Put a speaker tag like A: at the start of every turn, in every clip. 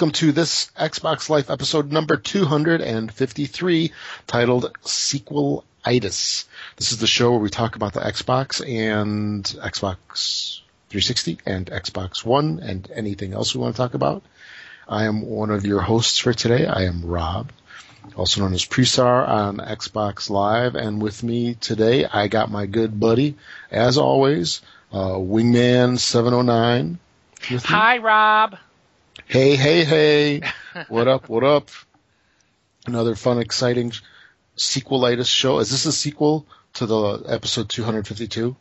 A: Welcome to this Xbox Life episode number 253 titled Sequelitis. This is the show where we talk about the Xbox and Xbox 360 and Xbox One and anything else we want to talk about. I am one of your hosts for today. I am Rob, also known as Presar on Xbox Live. And with me today, I got my good buddy, as always, uh, Wingman709.
B: Hi, Rob.
A: Hey, hey, hey. what up, what up? Another fun, exciting sequelitis show. Is this a sequel to the episode 252?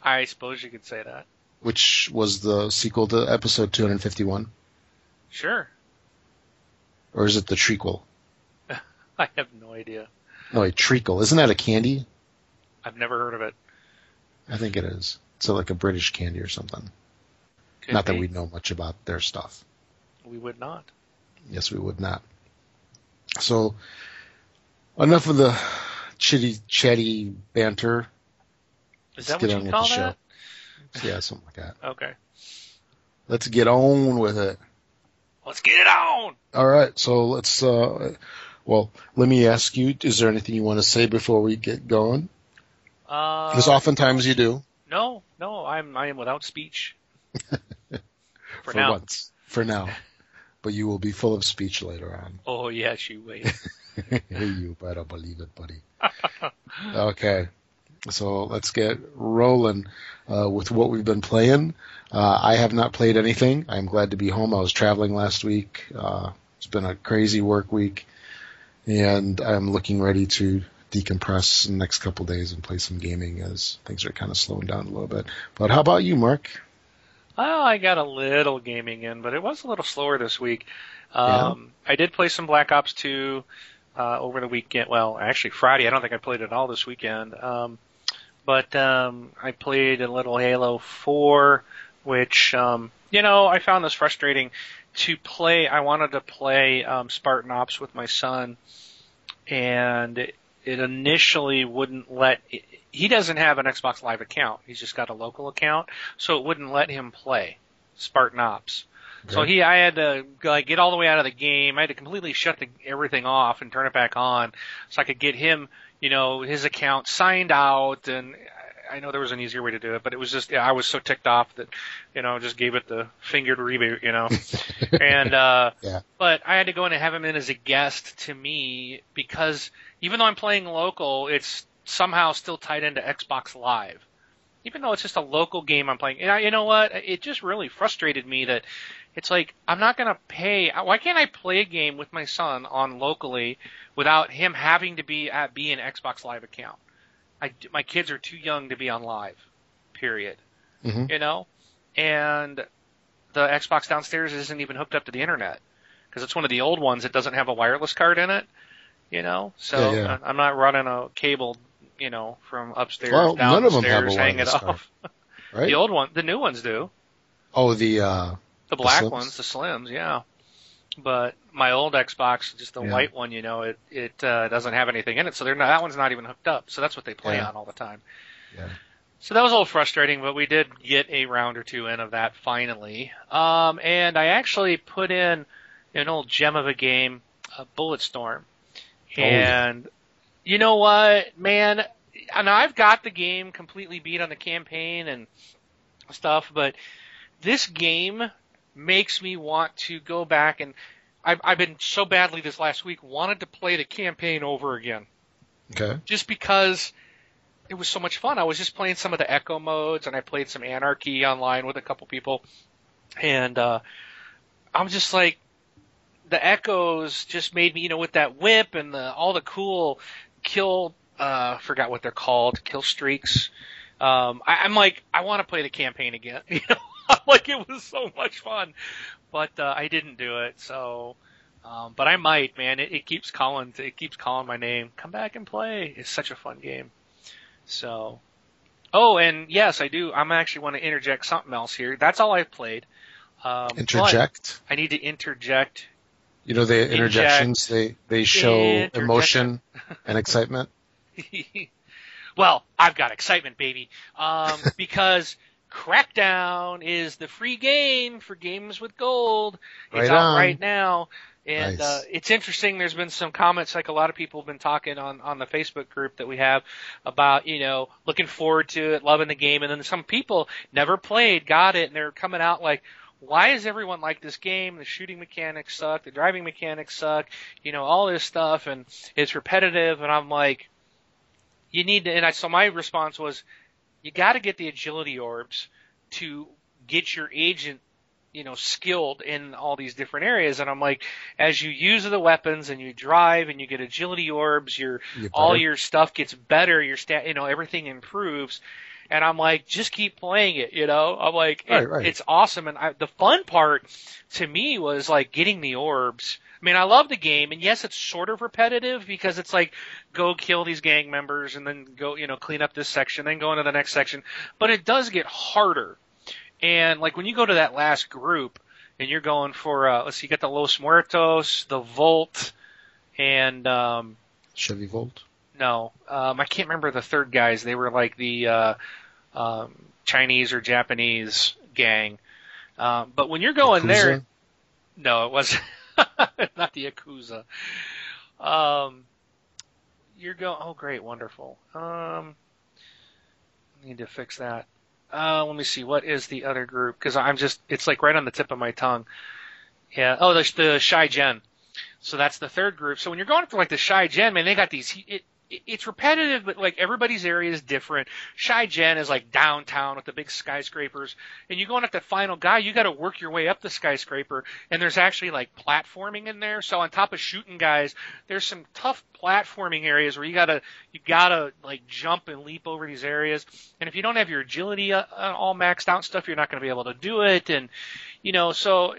B: I suppose you could say that.
A: Which was the sequel to episode 251?
B: Sure.
A: Or is it the treacle?
B: I have no idea.
A: No, a treacle. Isn't that a candy?
B: I've never heard of it.
A: I think it is. It's like a British candy or something.
B: Could
A: not
B: be.
A: that we know much about their stuff.
B: We would not.
A: Yes, we would not. So, enough of the chitty chatty banter.
B: Is
A: Let's
B: that
A: get
B: what
A: on
B: you
A: with
B: call
A: the show.
B: that?
A: Yeah, something like that.
B: Okay.
A: Let's get on with it.
B: Let's get it on.
A: All right, so let's. Uh, well, let me ask you: Is there anything you want to say before we get going?
B: Uh,
A: Because oftentimes you do.
B: no, no, I'm I am without speech. For,
A: For
B: now.
A: once, for now, but you will be full of speech later on.
B: Oh yes, you wait.
A: you better believe it, buddy. okay, so let's get rolling uh, with what we've been playing. Uh, I have not played anything. I'm glad to be home. I was traveling last week. Uh, it's been a crazy work week, and I'm looking ready to decompress in the next couple days and play some gaming as things are kind of slowing down a little bit. But how about you, Mark?
B: Well, I got a little gaming in, but it was a little slower this week. Um, I did play some Black Ops 2 uh, over the weekend. Well, actually Friday. I don't think I played it all this weekend. Um, but um, I played a little Halo 4, which um, you know I found this frustrating to play. I wanted to play um, Spartan Ops with my son, and it, it initially wouldn't let. He doesn't have an Xbox Live account. He's just got a local account, so it wouldn't let him play Spartan Ops. So he, I had to like get all the way out of the game. I had to completely shut the, everything off and turn it back on, so I could get him, you know, his account signed out. And I I know there was an easier way to do it, but it was just yeah, I was so ticked off that, you know, just gave it the fingered reboot, you know. and uh,
A: Yeah.
B: but I had to go in and have him in as a guest to me because even though I'm playing local, it's somehow still tied into Xbox Live even though it's just a local game I'm playing. And I, you know what? It just really frustrated me that it's like I'm not going to pay. Why can't I play a game with my son on locally without him having to be at be an Xbox Live account? I, my kids are too young to be on live. Period.
A: Mhm.
B: You know, and the Xbox downstairs isn't even hooked up to the internet because it's one of the old ones that doesn't have a wireless card in it. You know, so
A: Yeah, yeah.
B: I'm not running a cable. You know, from upstairs
A: Well, none of them have a
B: downstairs, hang it off.
A: Right?
B: The old one, the new ones do.
A: oh, the uh,
B: The black
A: Slims?
B: ones, the slims, yeah. But my old Xbox, just the
A: Yeah.
B: white one, you know, it it uh, doesn't have anything in it, so they're not, that one's not even hooked up. So that's what they play
A: Yeah.
B: on all the time.
A: Yeah.
B: So that was a little frustrating, but we did get a round or two in of that finally. Um, and I actually put in an old gem of a game, uh, Bulletstorm,
A: Oh, yeah.
B: You know what, man? And I've got the game completely beat on the campaign and stuff, but this game makes me want to go back and I've, I've been so badly this last week wanted to play the campaign over again
A: okay.
B: just because it was so much fun. I was just playing some of the echo modes and I played some anarchy online with a couple people and uh I'm just like the echoes just made me, you know, with that whip and the all the cool kill uh forgot what they're called, kill streaks. Um I, I'm like I want to play the campaign again. You know, like it was so much fun. But uh I didn't do it, so um, but I might, man. It, it keeps calling. It keeps calling my name. Come back and play. It's such a fun game. So, oh, and yes, I do. I'm actually want to interject something else here. That's all I've played. Um,
A: Interject.
B: I need to interject.
A: You know the interjections. They they show emotion and excitement.
B: well, I've got excitement, baby. Um, because Crackdown is the free game for games with gold. It's
A: Right
B: out
A: on.
B: right now. And
A: Nice.
B: uh, it's interesting. There's been some comments, like a lot of people have been talking on on the Facebook group that we have about, you know, looking forward to it, loving the game, and then some people never played, got it, and they're coming out like, why is everyone like this game? The shooting mechanics suck, the driving mechanics suck, you know, all this stuff, and it's repetitive. And I'm like, you need to. And I so my response was, you got to get the agility orbs to get your agent you know skilled in all these different areas and I'm like as you use the weapons and you drive and you get agility orbs your
A: You
B: all your stuff gets better your stat you know everything improves and I'm like just keep playing it you know? I'm like it-
A: Right, right.
B: it's awesome. And I, the fun part to me was like getting the orbs. I mean I love the game and yes it's sort of repetitive because it's like go kill these gang members and then go you know clean up this section then go into the next section. But it does get harder. And like when you go to that last group and you're going for uh let's see, you got the Los Muertos, the Volt, and um
A: Chevy Volt.
B: No, um I can't remember the third guys. They were like the uh um Chinese or Japanese gang. Um but when you're going there no, it wasn't not the Yakuza. Um you're going oh great, wonderful. Um need to fix that. Uh, let me see. What is the other group? Because I'm just, it's like right on the tip of my tongue. Yeah. Oh, the, the Shai-Gen. So that's the third group. So when you're going for like the Shai-Gen, man, they got these, it, it's repetitive, but like everybody's area is different. Shai-Gen is like downtown with the big skyscrapers. And you go on at the final guy, you got to work your way up the skyscraper. And there's actually like platforming in there. So on top of shooting guys, there's some tough platforming areas where you gotta you gotta like jump and leap over these areas. And if you don't have your agility uh, uh, all maxed out and stuff, you're not going to be able to do it. And you know, so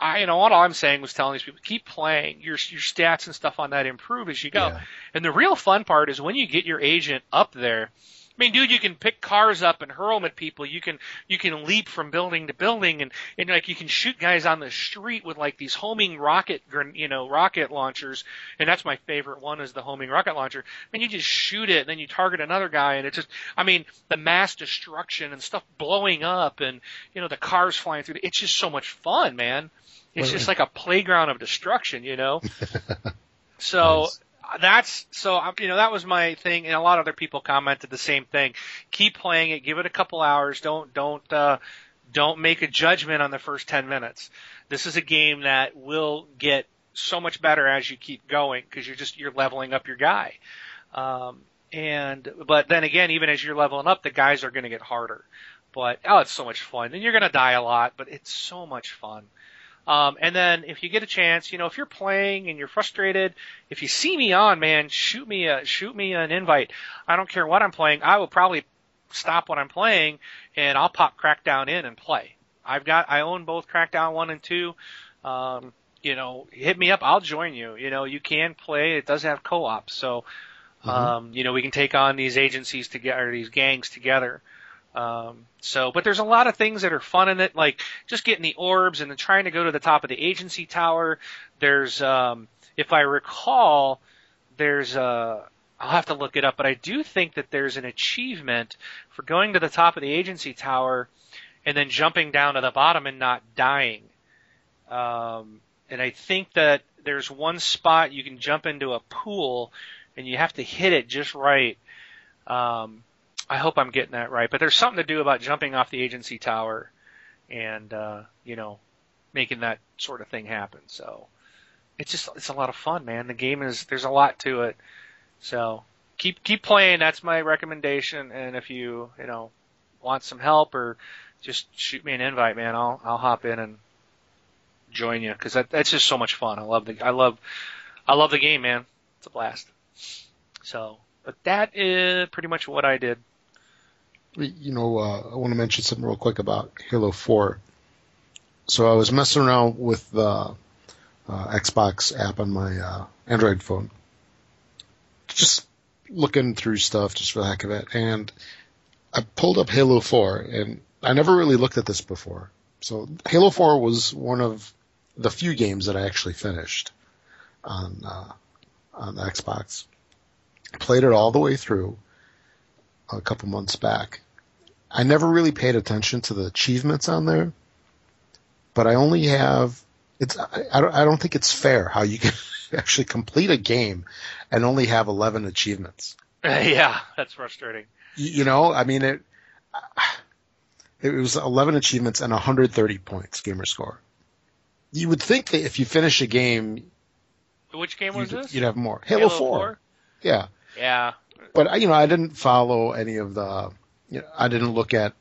B: I you know all I'm saying was telling these people keep playing. Your your stats and stuff on that improve as you go.
A: Yeah.
B: And the real fun part is when you get your agent up there. I mean, dude, you can pick cars up and hurl them at people. You can you can leap from building to building, and and like you can shoot guys on the street with like these homing rocket, you know, rocket launchers. And that's my favorite one is the homing rocket launcher. And you just shoot it, and then you target another guy, and it just, I mean, the mass destruction and stuff blowing up, and you know the cars flying through. It's just so much fun, man. It's just like a playground of destruction, you know. So
A: Nice.
B: that's so um, you know that was my thing, and a lot of other people commented the same thing. Keep playing it, give it a couple hours. Don't don't uh, don't make a judgment on the first ten minutes. This is a game that will get so much better as you keep going because you're just you're leveling up your guy. Um, and but then again, even as you're leveling up, the guys are going to get harder. But oh, it's so much fun. And you're going to die a lot, but it's so much fun. Um, and then if you get a chance, you know, if you're playing and you're frustrated, if you see me on, man, shoot me a shoot me an invite. I don't care what I'm playing. I will probably stop what I'm playing and I'll pop Crackdown in and play. I've got I own both Crackdown one and two. Um, you know, hit me up. I'll join you. You know, you can play. It does have co-op, so um, you know we can take on these agencies together, these gangs together. Um, so, but there's a lot of things that are fun in it, like just getting the orbs and then trying to go to the top of the agency tower. There's, um, if I recall, there's uh I'll have to look it up, but I do think that there's an achievement for going to the top of the agency tower and then jumping down to the bottom and not dying. Um, and I think that there's one spot you can jump into a pool and you have to hit it just right. Um, I hope I'm getting that right, but there's something to do about jumping off the agency tower and, uh, you know, making that sort of thing happen. So it's just, it's a lot of fun, man. The game is, there's a lot to it. So keep, keep playing. That's my recommendation. And if you, you know, want some help or just shoot me an invite, man, I'll, I'll hop in and join you because that, that's just so much fun. I love the, I love, I love the game, man. It's a blast. So, but that is pretty much what I did.
A: You know, uh, I want to mention something real quick about Halo 4. So I was messing around with the uh, Xbox app on my uh, Android phone, just looking through stuff just for the heck of it, and I pulled up Halo 4, and I never really looked at this before. So Halo 4 was one of the few games that I actually finished on uh, on the Xbox. Played it all the way through a couple months back, I never really paid attention to the achievements on there, but I only have it's I, don't I don't think it's fair how you can actually complete a game and only have 11 achievements.
B: yeah, that's frustrating.
A: You, know, I mean it it was 11 achievements and 130 points gamer score. You would think that if you finish a game,
B: Which game was
A: you'd,
B: this?
A: you'd have more. Halo, 4. Yeah.
B: Yeah.
A: But you know, I didn't follow any of the. You know, I didn't look at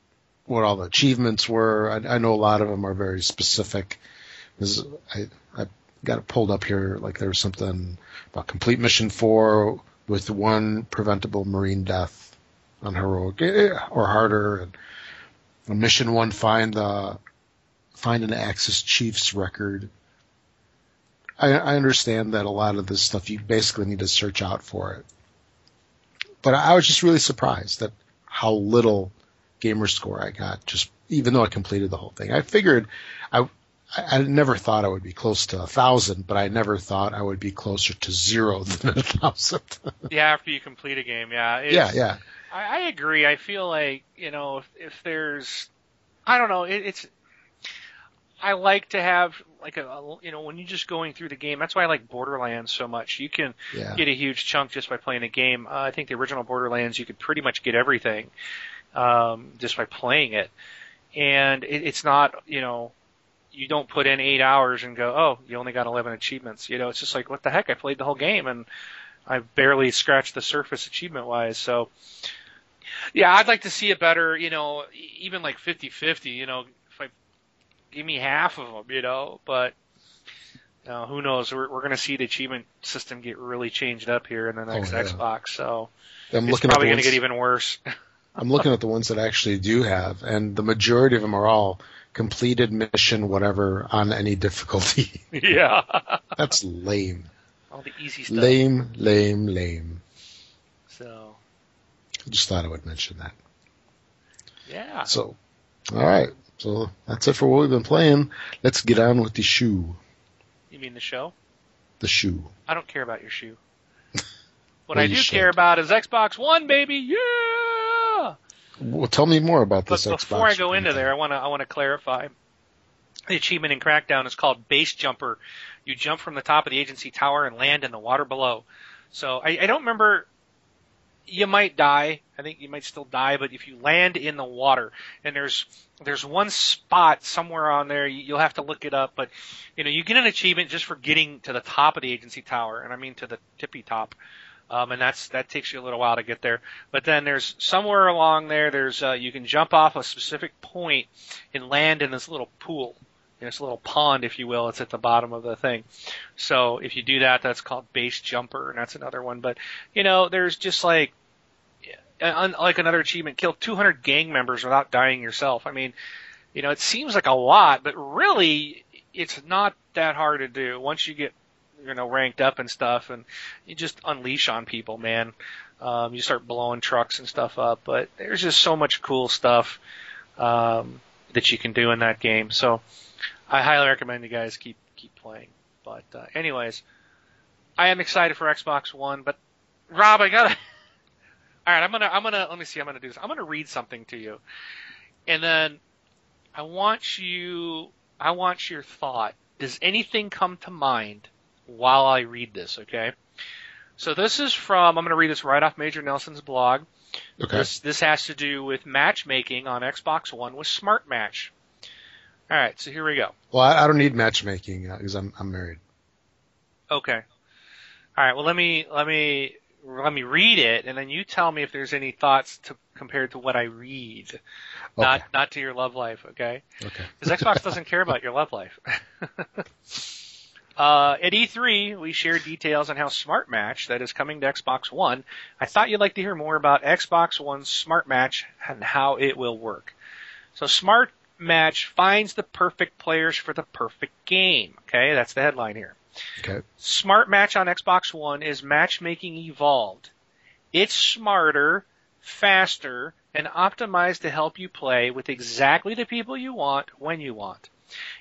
A: what all the achievements were. I, I know a lot of them are very specific. I I got it pulled up here. Like there was something about complete mission four with one preventable marine death on heroic eh, or harder, and on mission one find the find an Axis Chiefs record. I understand that a lot of this stuff you basically need to search out for it but I was just really surprised that how little gamer score I got. Just even though I completed the whole thing, I figured I I never thought I would be close to a thousand, but I never thought I would be closer to zero than a thousand.
B: Yeah, after you complete a game, yeah. It's,
A: yeah, yeah,
B: I, I agree. I feel like you know if, if there's, I don't know, it, it's. I like to have like a, a you know when you're just going through the game. That's why I like Borderlands so much. You can
A: yeah.
B: get a huge chunk just by playing a game. Uh, I think the original Borderlands you could pretty much get everything um, just by playing it, and it, it's not you know you don't put in eight hours and go oh you only got 11 achievements. You know it's just like what the heck I played the whole game and I barely scratched the surface achievement wise. So yeah, I'd like to see a better you know even like 50-50. You know give me half of them, you know, but. Uh, who knows? We're, we're going to see the achievement system get really changed up here in the next
A: Oh, yeah.
B: Xbox, so
A: I'm
B: it's probably going to get even worse.
A: I'm looking at the ones that actually do have, and the majority of them are all completed mission, whatever, on any difficulty.
B: yeah,
A: That's lame,
B: all the easy stuff.
A: lame, lame, lame.
B: So
A: I just thought I would mention that.
B: yeah,
A: So, all right. So that's it for what we've been playing. Let's get on with the shoe.
B: you mean the show?
A: The shoe.
B: I don't care about your shoe. What
A: Well,
B: I do
A: should.
B: care about is Xbox One, baby. Yeah.
A: Well, tell me more about this.
B: But before
A: Xbox
B: I go into there, I want to I want to clarify. The achievement in Crackdown is called Base Jumper. You jump from the top of the agency tower and land in the water below. So I, I don't remember. You might die. I think you might still die, but if you land in the water, and there's there's one spot somewhere on there, you- you'll have to look it up. But you know, you get an achievement just for getting to the top of the agency tower, and I mean to the tippy top. Um, and that's that takes you a little while to get there. But then there's somewhere along there, there's uh, you can jump off a specific point and land in this little pool, in this little pond, if you will. It's at the bottom of the thing. So if you do that, that's called base jumper, and that's another one. But you know, there's just like un- like another achievement, kill 200 gang members without dying yourself. I mean, you know, it seems like a lot, but really, it's not that hard to do once you get you know ranked up and stuff, and you just unleash on people, man. Um, you start blowing trucks and stuff up, but there's just so much cool stuff um, that you can do in that game. So I highly recommend you guys keep keep playing. But uh, anyways, I am excited for Xbox One. But Rob, I gotta. All right, I'm gonna I'm gonna let me see. I'm gonna do this. I'm gonna read something to you, and then I want you. I want your thought. Does anything come to mind while I read this? Okay. So this is from. I'm gonna read this right off Major Nelson's blog.
A: Okay.
B: This this has to do with matchmaking on Xbox One with Smart Match. All right, so here we go.
A: Well, I, I don't need matchmaking uh, because I'm I'm married.
B: Okay. All right. Well, let me let me let me read it, and then you tell me if there's any thoughts to compared to what I read, not not to your love life. Okay.
A: Okay.
B: Because Xbox doesn't care about your love life. uh, at E3, we shared details on how Smart Match, that is coming to Xbox One. I thought you'd like to hear more about Xbox One's Smart Match and how it will work. So Smart Match finds the perfect players for the perfect game. Okay, that's the headline here.
A: Okay.
B: Smart Match on Xbox One is matchmaking evolved. It's smarter, faster, and optimized to help you play with exactly the people you want when you want.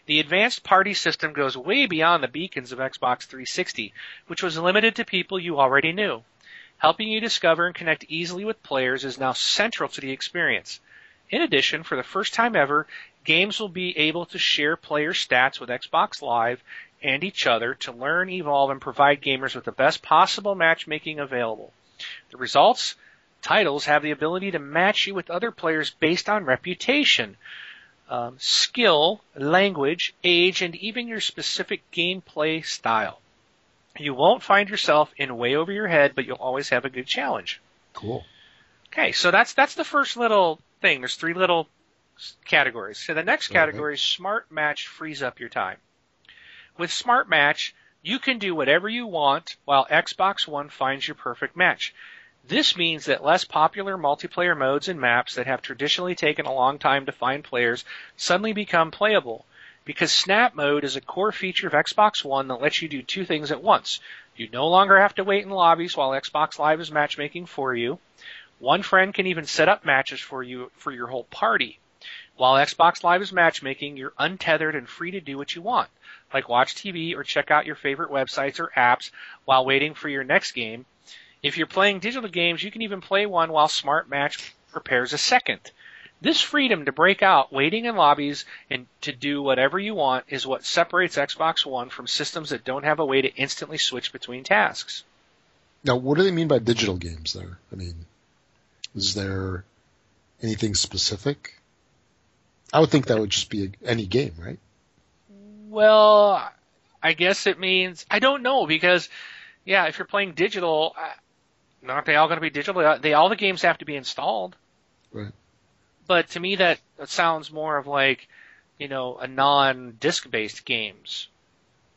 B: The advanced party system goes way beyond the beacons of Xbox 360, which was limited to people you already knew. Helping you discover and connect easily with players is now central to the experience. In addition, for the first time ever, games will be able to share player stats with Xbox Live and each other to learn, evolve, and provide gamers with the best possible matchmaking available. The results? Titles have the ability to match you with other players based on reputation, um, skill, language, age, and even your specific gameplay style. You won't find yourself in way over your head, but you'll always have a good challenge.
A: Cool.
B: Okay, so that's that's the first little thing. There's three little categories. So the next category is Smart Match frees up your time. With Smart Match, you can do whatever you want while Xbox One finds your perfect match. This means that less popular multiplayer modes and maps that have traditionally taken a long time to find players suddenly become playable. Because Snap Mode is a core feature of Xbox One that lets you do two things at once. You no longer have to wait in lobbies while Xbox Live is matchmaking for you. One friend can even set up matches for you for your whole party. While Xbox Live is matchmaking, you're untethered and free to do what you want, like watch TV or check out your favorite websites or apps while waiting for your next game if you're playing digital games, you can even play one while Smart Match prepares a second. This freedom to break out, waiting in lobbies, and to do whatever you want is what separates Xbox One from systems that don't have a way to instantly switch between tasks.
A: Now, what do they mean by digital games there? I mean, is there anything specific? I would think that would just be any game, right?
B: Well, I guess it means, I don't know, because, yeah, if you're playing digital, uh, aren't they all going to be digital? Uh, they all the games have to be installed.
A: Right.
B: But to me, that, that sounds more of like, you know, a non-disc based games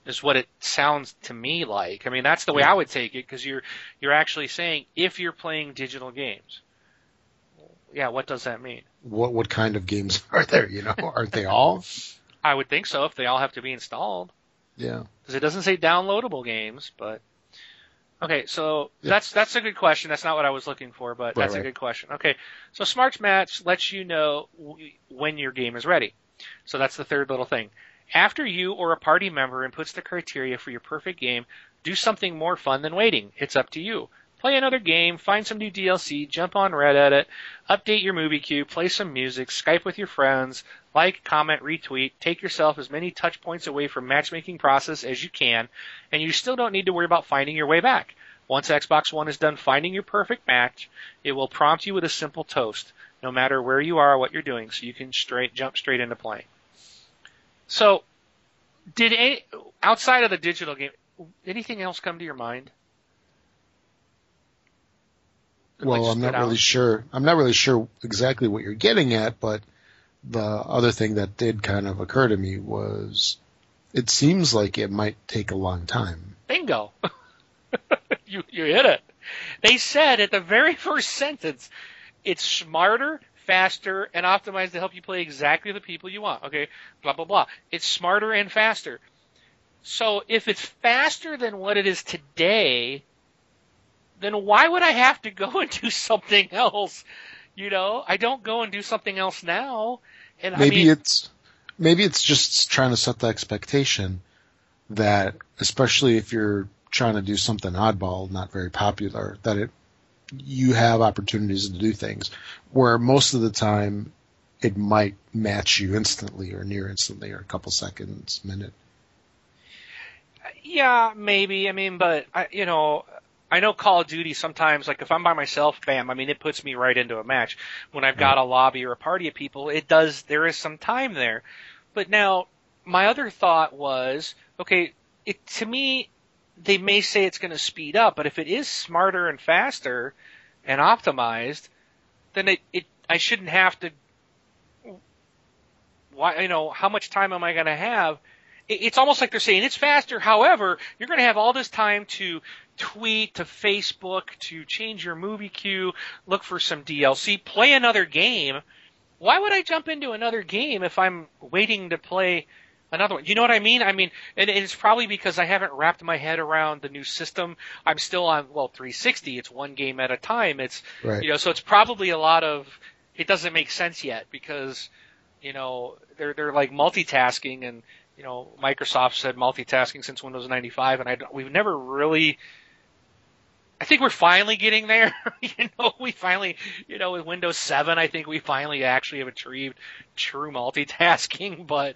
B: is what it sounds to me like. I mean, that's the way I would take it because you're you're actually saying if you're playing digital games. Yeah, what does that mean?
A: What what kind of games are there? You know, aren't they all?
B: I would think so if they all have to be installed.
A: Yeah.
B: Because it doesn't say downloadable games, but Okay, so yeah. that's that's a good question. That's not what I was looking for, but that's right. a good question. Okay, so Smart Match lets you know when your game is ready. So that's the third little thing. After you or a party member inputs the criteria for your perfect game, do something more fun than waiting. It's up to you. Play another game, find some new DLC, jump on Reddit, update your movie queue, play some music, Skype with your friends, like, comment, retweet, take yourself as many touch points away from matchmaking process as you can, and you still don't need to worry about finding your way back. Once Xbox One is done finding your perfect match, it will prompt you with a simple toast, no matter where you are or what you're doing, so you can straight jump straight into playing. So, did any, outside of the digital game, anything else come to your mind?
A: Well, I'm not really sure. I'm not really sure exactly what you're getting at, but the other thing that did kind of occur to me was it seems like it might take a long time.
B: Bingo. you you hit it. They said at the very first sentence, it's smarter, faster, and optimized to help you play exactly the people you want. Okay, blah blah blah. It's smarter and faster. So if it's faster than what it is today, then why would I have to go and do something else? You know, I don't go and do something else now. And
A: maybe
B: I mean,
A: it's maybe it's just trying to set the expectation that, especially if you're trying to do something oddball, not very popular, that it you have opportunities to do things where most of the time it might match you instantly or near instantly or a couple seconds, minute.
B: Yeah, maybe. I mean, but I, you know, I know Call of Duty sometimes, like if I'm by myself, bam, I mean, it puts me right into a match. When I've got a lobby or a party of people, it does, there is some time there. But now, my other thought was, okay, it, to me, they may say it's going to speed up, but if it is smarter and faster and optimized, then it, it, I shouldn't have to, why, you know, how much time am I going to have? It's almost like they're saying it's faster. However, you're going to have all this time to tweet to Facebook to change your movie queue, look for some DLC, play another game. Why would I jump into another game if I'm waiting to play another one? You know what I mean? I mean, and it's probably because I haven't wrapped my head around the new system. I'm still on, well, 360. It's one game at a time. It's, right. you know, so it's probably a lot of, it doesn't make sense yet because, you know, they're, they're like multitasking and, you know, Microsoft said multitasking since Windows 95 and I, we've never really I think we're finally getting there. you know, we finally, you know, with Windows 7, I think we finally actually have achieved true multitasking. But,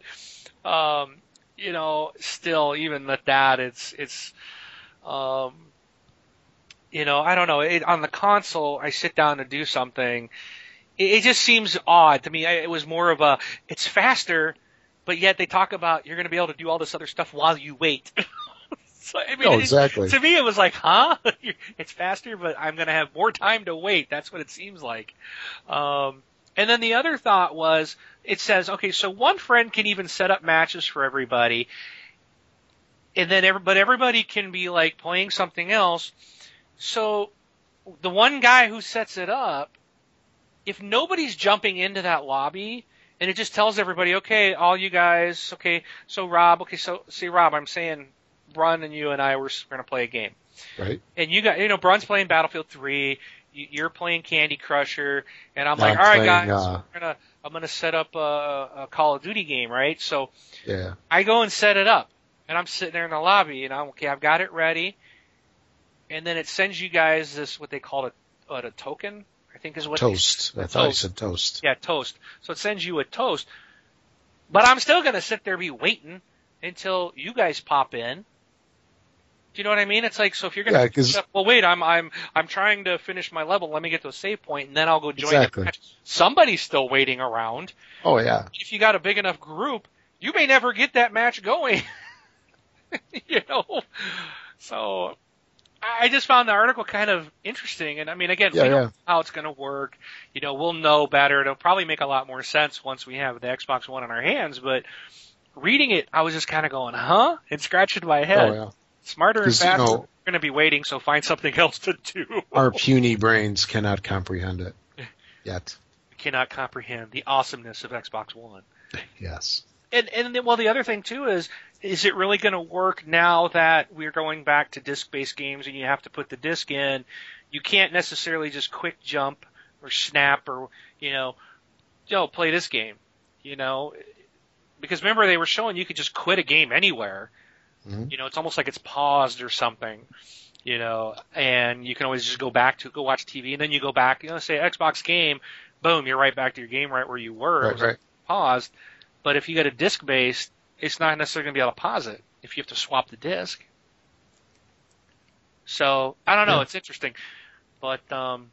B: um, you know, still, even at that, it's, it's, um, you know, I don't know. It, on the console, I sit down to do something. It, it just seems odd to me. I, it was more of a, it's faster, but yet they talk about you're going to be able to do all this other stuff while you wait. so, I mean,
A: oh,
B: it-
A: exactly.
B: to me, it was like, huh? it's faster, but I'm going to have more time to wait. That's what it seems like. Um, and then the other thought was, it says, okay, so one friend can even set up matches for everybody, and then every, but everybody can be like playing something else. So the one guy who sets it up, if nobody's jumping into that lobby, and it just tells everybody, okay, all you guys, okay, so Rob, okay, so see Rob, I'm saying, Brun and you and I were going to play a game
A: Right.
B: and you got you know Brun's playing Battlefield 3, you- you're playing Candy Crusher, and I'm like, all right,
A: playing,
B: guys,
A: uh,
B: gonna I'm gonna set up a, a Call of Duty game, right? So
A: Yeah.
B: I go and set it up, and I'm sitting there in the lobby, and I'm okay, I've got it ready, and then it sends you guys this what they call a what, a token, think is what they-
A: Toast. I thought you
B: toast.
A: said toast.
B: yeah, toast. So it sends you a toast. But I'm still gonna sit there be waiting until you guys pop in. Do you know what I mean? It's like so if you're gonna
A: Yeah, 'cause-
B: well wait, I'm I'm I'm trying to finish my level, let me get to a save point and then I'll go join
A: Exactly.
B: the match. Somebody's still waiting around.
A: Oh yeah.
B: If you got a big enough group, you may never get that match going. you know? So I just found the article kind of interesting, and I mean, again,
A: Yeah,
B: we don't know how it's going to work. You know, we'll know better. It'll probably make a lot more sense once we have the Xbox One in our hands. But reading it, I was just kind of going, "Huh?" and scratching my head.
A: Oh yeah.
B: Smarter and
A: 'Cause, you
B: faster.
A: know-
B: we're going to be waiting, so find something else to do.
A: Our puny brains cannot comprehend it yet.
B: cannot comprehend the awesomeness of Xbox One.
A: Yes.
B: And and then, well, the other thing too is, is it really going to work now that we're going back to disc-based games and you have to put the disc in? You can't necessarily just quick jump or snap or you know, yo, play this game, you know, because remember they were showing you could just quit a game anywhere.
A: Mhm.
B: You know, it's almost like it's paused or something. You know, and you can always just go back to go watch TV and then you go back, you know, say Xbox game, boom, you're right back to your game right where you were.
A: Right. Right.
B: paused. But if you got a disc based, it's not necessarily going to be able to pause it if you have to swap the disc. So I don't know.
A: Yeah.
B: It's interesting, but um,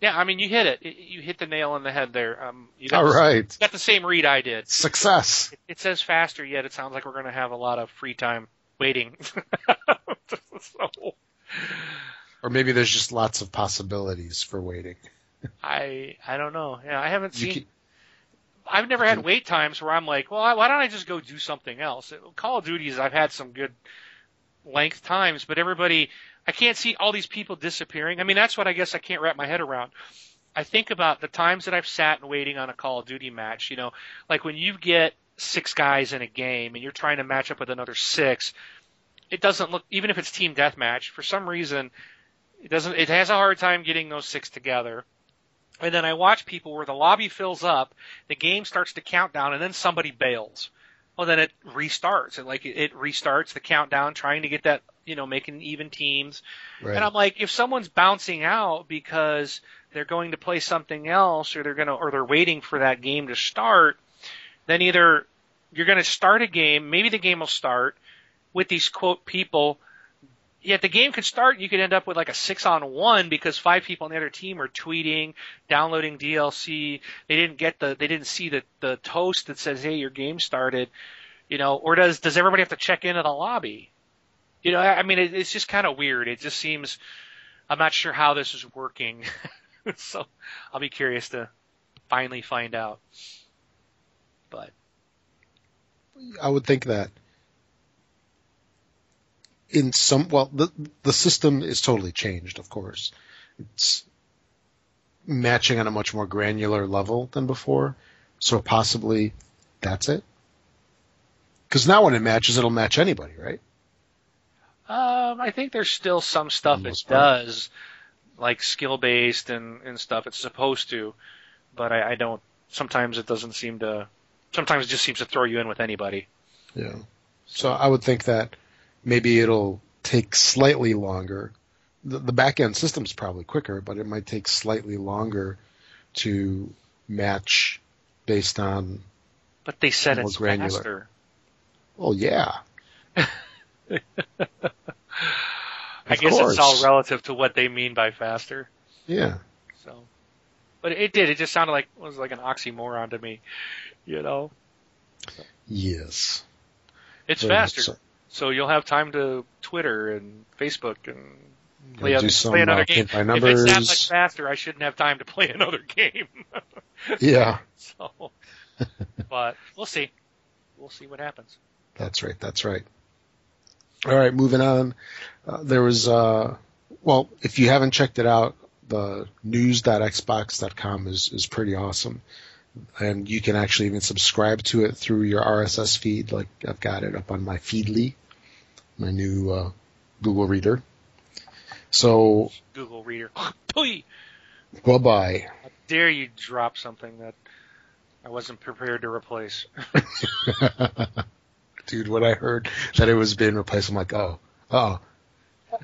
B: yeah, I mean, you hit it. You hit the nail on the head there. Um, you got,
A: All
B: the,
A: right.
B: got the same read I did.
A: Success.
B: It, it says faster, yet it sounds like we're going to have a lot of free time waiting. so
A: Or maybe there's just lots of possibilities for waiting.
B: I I don't know. Yeah, I haven't
A: You
B: seen.
A: keep-
B: I've never had wait times where I'm like, well, why don't I just go do something else? Call of Duties, I've had some good length times, but everybody, I can't see all these people disappearing. I mean, that's what I guess I can't wrap my head around. I think about the times that I've sat and waiting on a Call of Duty match, you know, like when you get six guys in a game and you're trying to match up with another six, it doesn't look, even if it's team deathmatch, for some reason, it doesn't, it has a hard time getting those six together. And then I watch people where the lobby fills up, the game starts to count down, and then somebody bails. Well, then it restarts. It like it, restarts the countdown, trying to get that you know making even teams.
A: Right.
B: And I'm like, if someone's bouncing out because they're going to play something else, or they're gonna, or they're waiting for that game to start, then either you're going to start a game, maybe the game will start with these quote people. Yet the game could start, and you could end up with like a six on one because five people on the other team are tweeting, downloading DLC. They didn't get the, they didn't see the the toast that says, "Hey, your game started." You know, or does does everybody have to check in into the lobby? You know, I mean, it, it's just kind of weird. It just seems, I'm not sure how this is working. so I'll be curious to finally find out. But
A: I would think that in some well the the system is totally changed of course it's matching on a much more granular level than before so possibly that's it because now when it matches it'll match anybody right
B: um, I think there's still some stuff it
A: part.
B: does, like skill based and and stuff. It's supposed to, but I, I don't. Sometimes it doesn't seem to. Sometimes it just seems to throw you in with anybody.
A: yeah so i would think that maybe it'll take slightly longer the, the back end system's probably quicker, but it might take slightly longer to match based on.
B: But they said
A: More
B: it's
A: granular.
B: faster.
A: Oh yeah,
B: I guess it's all relative to what they mean by faster.
A: yeah.
B: So, but it did. It just sounded like it was like an oxymoron to me. You know,
A: Yes.
B: it's
A: Very
B: faster,
A: so.
B: So you'll have time to Twitter and Facebook and play, other,
A: some
B: play another
A: uh,
B: game.
A: by
B: If it's that much faster, I shouldn't have time to play another game.
A: Yeah,
B: so, but we'll see. We'll see what happens.
A: that's right. That's right. All right, moving on. Uh, there was, uh, well, if you haven't checked it out, the news.xbox.com is, is pretty awesome. And you can actually even subscribe to it through your RSS feed. Like I've got it up on my Feedly, my new, uh, Google Reader. So,
B: Google Reader.
A: Bye bye.
B: Dare you drop something that I wasn't prepared to replace?
A: Dude, when I heard that it was being replaced, I'm like, oh, oh,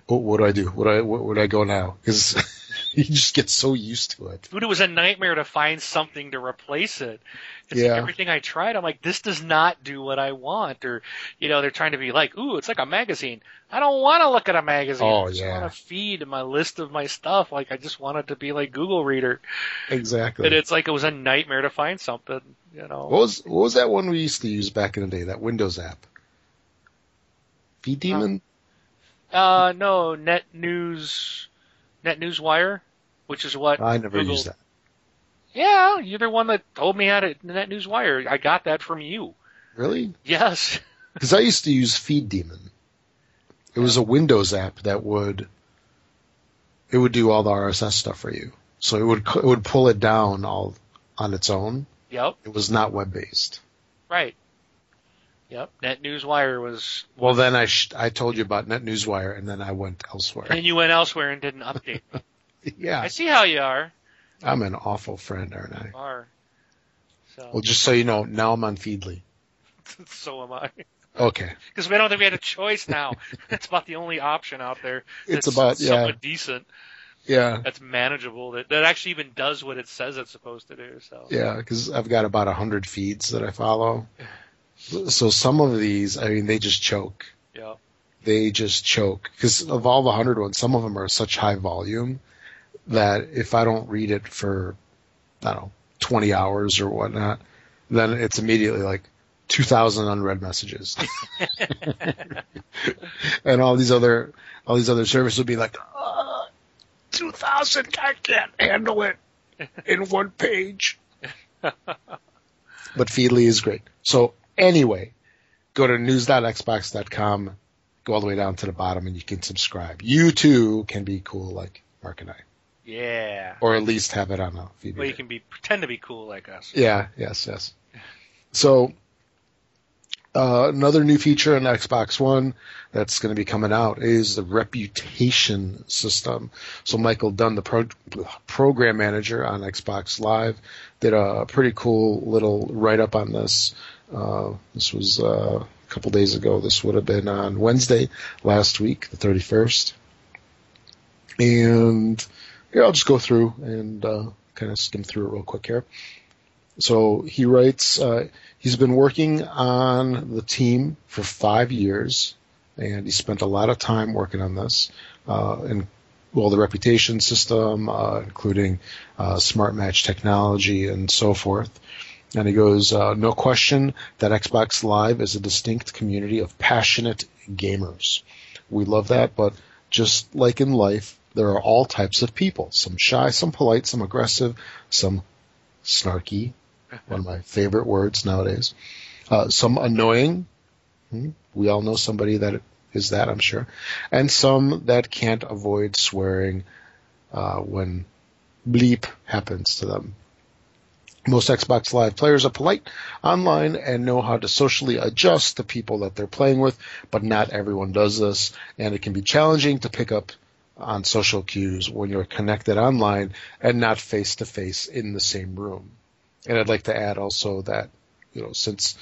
A: what, what do I do? What do I, where do I go now? Because you just get so used to it.
B: Dude, it was a nightmare to find something to replace it. It's
A: Yeah.
B: like everything I tried, I'm like, this does not do what I want. Or, you know, they're trying to be like, ooh, it's like a magazine. I don't want to look at a magazine.
A: Oh,
B: I just
A: yeah.
B: want to feed my list of my stuff. Like, I just want it to be like Google Reader.
A: Exactly.
B: And it's like it was a nightmare to find something, you know.
A: What was what was that one we used to use back in the day? That Windows app. FeedDemon.
B: Uh, no, Net News, NetNewsWire, which is what
A: I never
B: Google-
A: used that.
B: Yeah, you're the one that told me how to NetNewsWire. I got that from you.
A: Really?
B: Yes.
A: Because I used to use FeedDemon. It was a Windows app that would it would do all the RSS stuff for you. So it would it would pull it down all on its own.
B: Yep.
A: It was not web based.
B: Right. Yep. NetNewsWire was.
A: Well, then I sh- I told you about NetNewsWire, and then I went elsewhere.
B: And you went elsewhere and didn't update.
A: yeah,
B: I see how you are.
A: I'm an awful friend, aren't I?
B: You are. So,
A: Well, just so you know, now I'm on Feedly.
B: so am I.
A: Okay,
B: Because we don't think we had a choice now. It's about the only option out there.
A: It's about- yeah.
B: somewhat decent.
A: yeah,
B: That's manageable. That that actually even does what it says it's supposed to do. So.
A: yeah, because I've got about a hundred feeds that I follow. So some of these, I mean, they just choke.
B: Yeah.
A: They just choke because of all the hundred ones, some of them are such high volume that if I don't read it for, I don't know, 20 hours or whatnot, then it's immediately like 2,000 unread messages. and all these other, all these other services will be like, uh, 2,000, I can't handle it in one page. but Feedly is great. So anyway, go to news.xbox.com, go all the way down to the bottom and you can subscribe. You too can be cool like Mark and I,
B: Yeah.
A: or at least have it on a feed.
B: Well, you can be pretend to be cool like us.
A: Yeah, yes, yes. So, uh, another new feature on Xbox One that's going to be coming out is the reputation system. So Michael Dunn, the pro- program manager on Xbox Live, did a pretty cool little write up on this. Uh, this was uh, a couple days ago. This would have been on Wednesday last week, the 31st. And here, I'll just go through and uh, kind of skim through it real quick here. So he writes, uh, he's been working on the team for five years, and he spent a lot of time working on this, uh, and well, the reputation system, uh, including smart match technology and so forth. And he goes, uh, no question that Xbox Live is a distinct community of passionate gamers. We love that, but just like in life, there are all types of people. Some shy, some polite, some aggressive, some snarky, one of my favorite words nowadays. Uh, some annoying. Hmm, We all know somebody that is that, I'm sure. And some that can't avoid swearing uh, when bleep happens to them. Most Xbox Live players are polite online and know how to socially adjust to people that they're playing with, but not everyone does this, and it can be challenging to pick up on social cues when you're connected online and not face to face in the same room. And I'd like to add also that, you know, since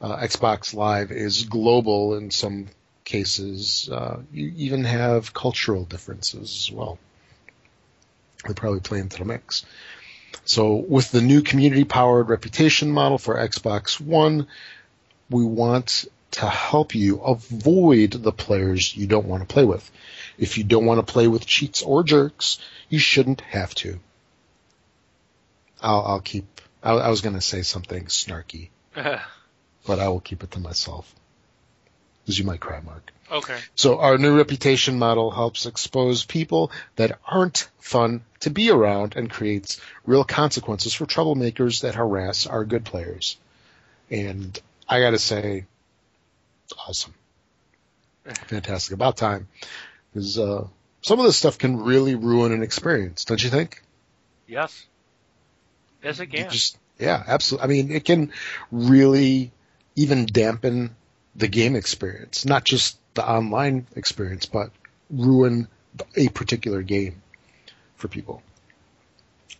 A: uh, Xbox Live is global in some cases, uh, you even have cultural differences as well. They probably play into the mix. So with the new community powered reputation model for Xbox One, we want to help you avoid the players you don't want to play with. If you don't want to play with cheats or jerks, you shouldn't have to. I'll, I'll keep, I, I was going to say something snarky, but I will keep it to myself. Because you might cry, Mark.
B: okay.
A: So our new reputation model helps expose people that aren't fun to be around and creates real consequences for troublemakers that harass our good players. And I gotta say, awesome. Fantastic. About time. Because, uh, some of this stuff can really ruin an experience, don't you think?
B: Yes. Yes, it can.
A: Just, yeah, absolutely. I mean, it can really even dampen the game experience, not just the online experience, but ruin a particular game for people.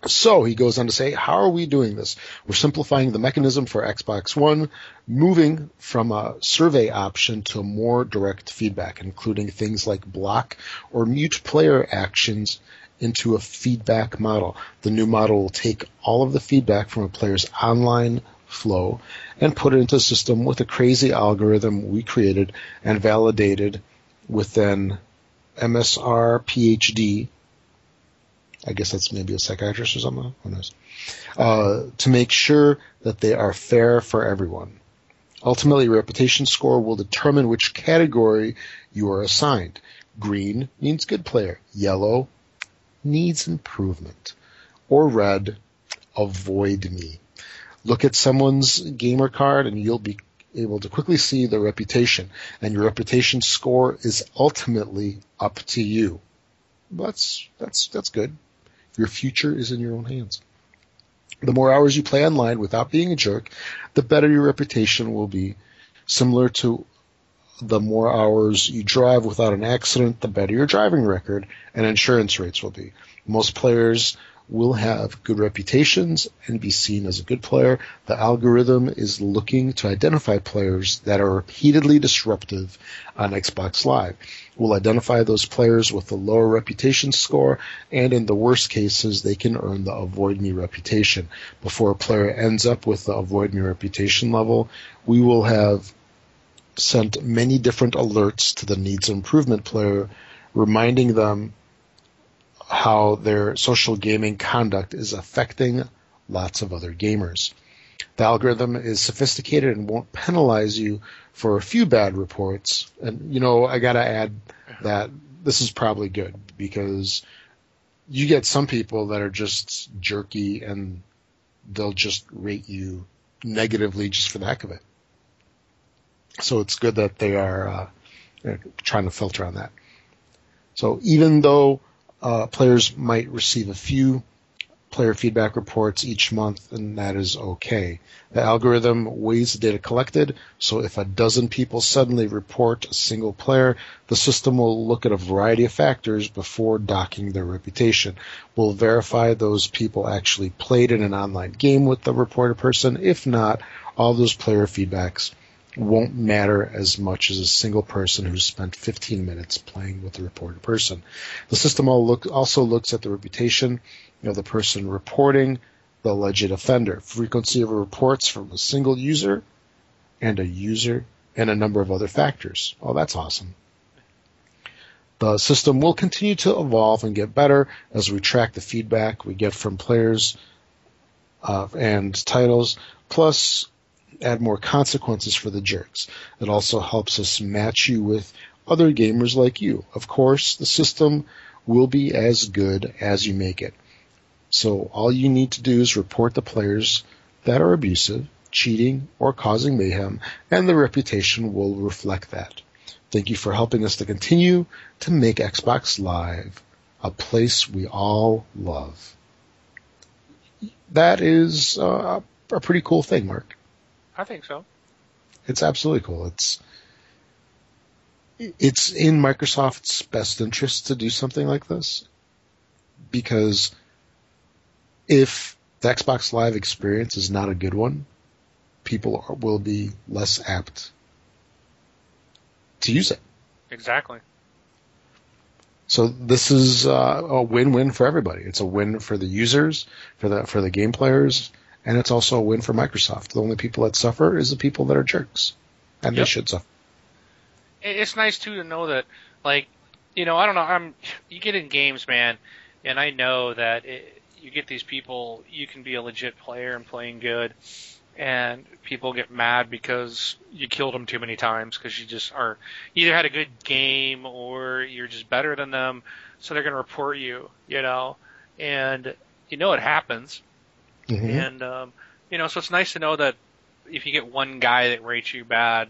A: So he goes on to say, how are we doing this? We're simplifying the mechanism for Xbox One, moving from a survey option to more direct feedback, including things like block or mute player actions into a feedback model. The new model will take all of the feedback from a player's online flow and put it into a system with a crazy algorithm we created and validated with an MSR PhD. I guess that's maybe a psychiatrist or something. Who knows? Uh, to make sure that they are fair for everyone. Ultimately, reputation score will determine which category you are assigned. Green means good player. Yellow needs improvement. Or red, avoid me. Look at someone's gamer card and you'll be able to quickly see their reputation. And your reputation score is ultimately up to you. That's, that's, that's good. Your future is in your own hands. The more hours you play online without being a jerk, the better your reputation will be. Similar to the more hours you drive without an accident, the better your driving record and insurance rates will be. Most players will have good reputations and be seen as a good player. The algorithm is looking to identify players that are repeatedly disruptive on Xbox Live. We'll identify those players with a lower reputation score, and in the worst cases, they can earn the avoid me reputation. Before a player ends up with the avoid me reputation level, we will have sent many different alerts to the needs improvement player, reminding them how their social gaming conduct is affecting lots of other gamers. The algorithm is sophisticated and won't penalize you for a few bad reports. And, you know, I gotta add that this is probably good because you get some people that are just jerky and they'll just rate you negatively just for the heck of it. So it's good that they are uh, trying to filter on that. So even though uh, players might receive a few player feedback reports each month, and that is okay. The algorithm weighs the data collected, so if a dozen people suddenly report a single player, the system will look at a variety of factors before docking their reputation. We'll verify those people actually played in an online game with the reported person. If not, all those player feedbacks won't matter as much as a single person who spent 15 minutes playing with the reported person. The system also looks at the reputation of the person reporting the alleged offender, frequency of reports from a single user, and a user, and a number of other factors. Oh, that's awesome. The system will continue to evolve and get better as we track the feedback we get from players uh, and titles, plus add more consequences for the jerks. It also helps us match you with other gamers like you. Of course, the system will be as good as you make it. So all you need to do is report the players that are abusive, cheating, or causing mayhem, and the reputation will reflect that. Thank you for helping us to continue to make Xbox Live a place we all love. That is uh, a pretty cool thing, Mark.
B: I think so.
A: It's absolutely cool. It's it's in Microsoft's best interest to do something like this because if the Xbox Live experience is not a good one, people will be less apt to use it.
B: Exactly.
A: So this is uh, a win-win for everybody. It's a win for the users, for the for the game players, and it's also a win for Microsoft. The only people that suffer is the people that are jerks, and
B: Yep.
A: they should suffer.
B: It's nice too to know that, like, you know, I don't know. I'm you get in games, man, and I know that it, you get these people. You can be a legit player and playing good, and people get mad because you killed them too many times because you just are either had a good game or you're just better than them, so they're going to report you. You know, and you know it happens.
A: Mhm.
B: And um, you know, so it's nice to know that if you get one guy that rates you bad,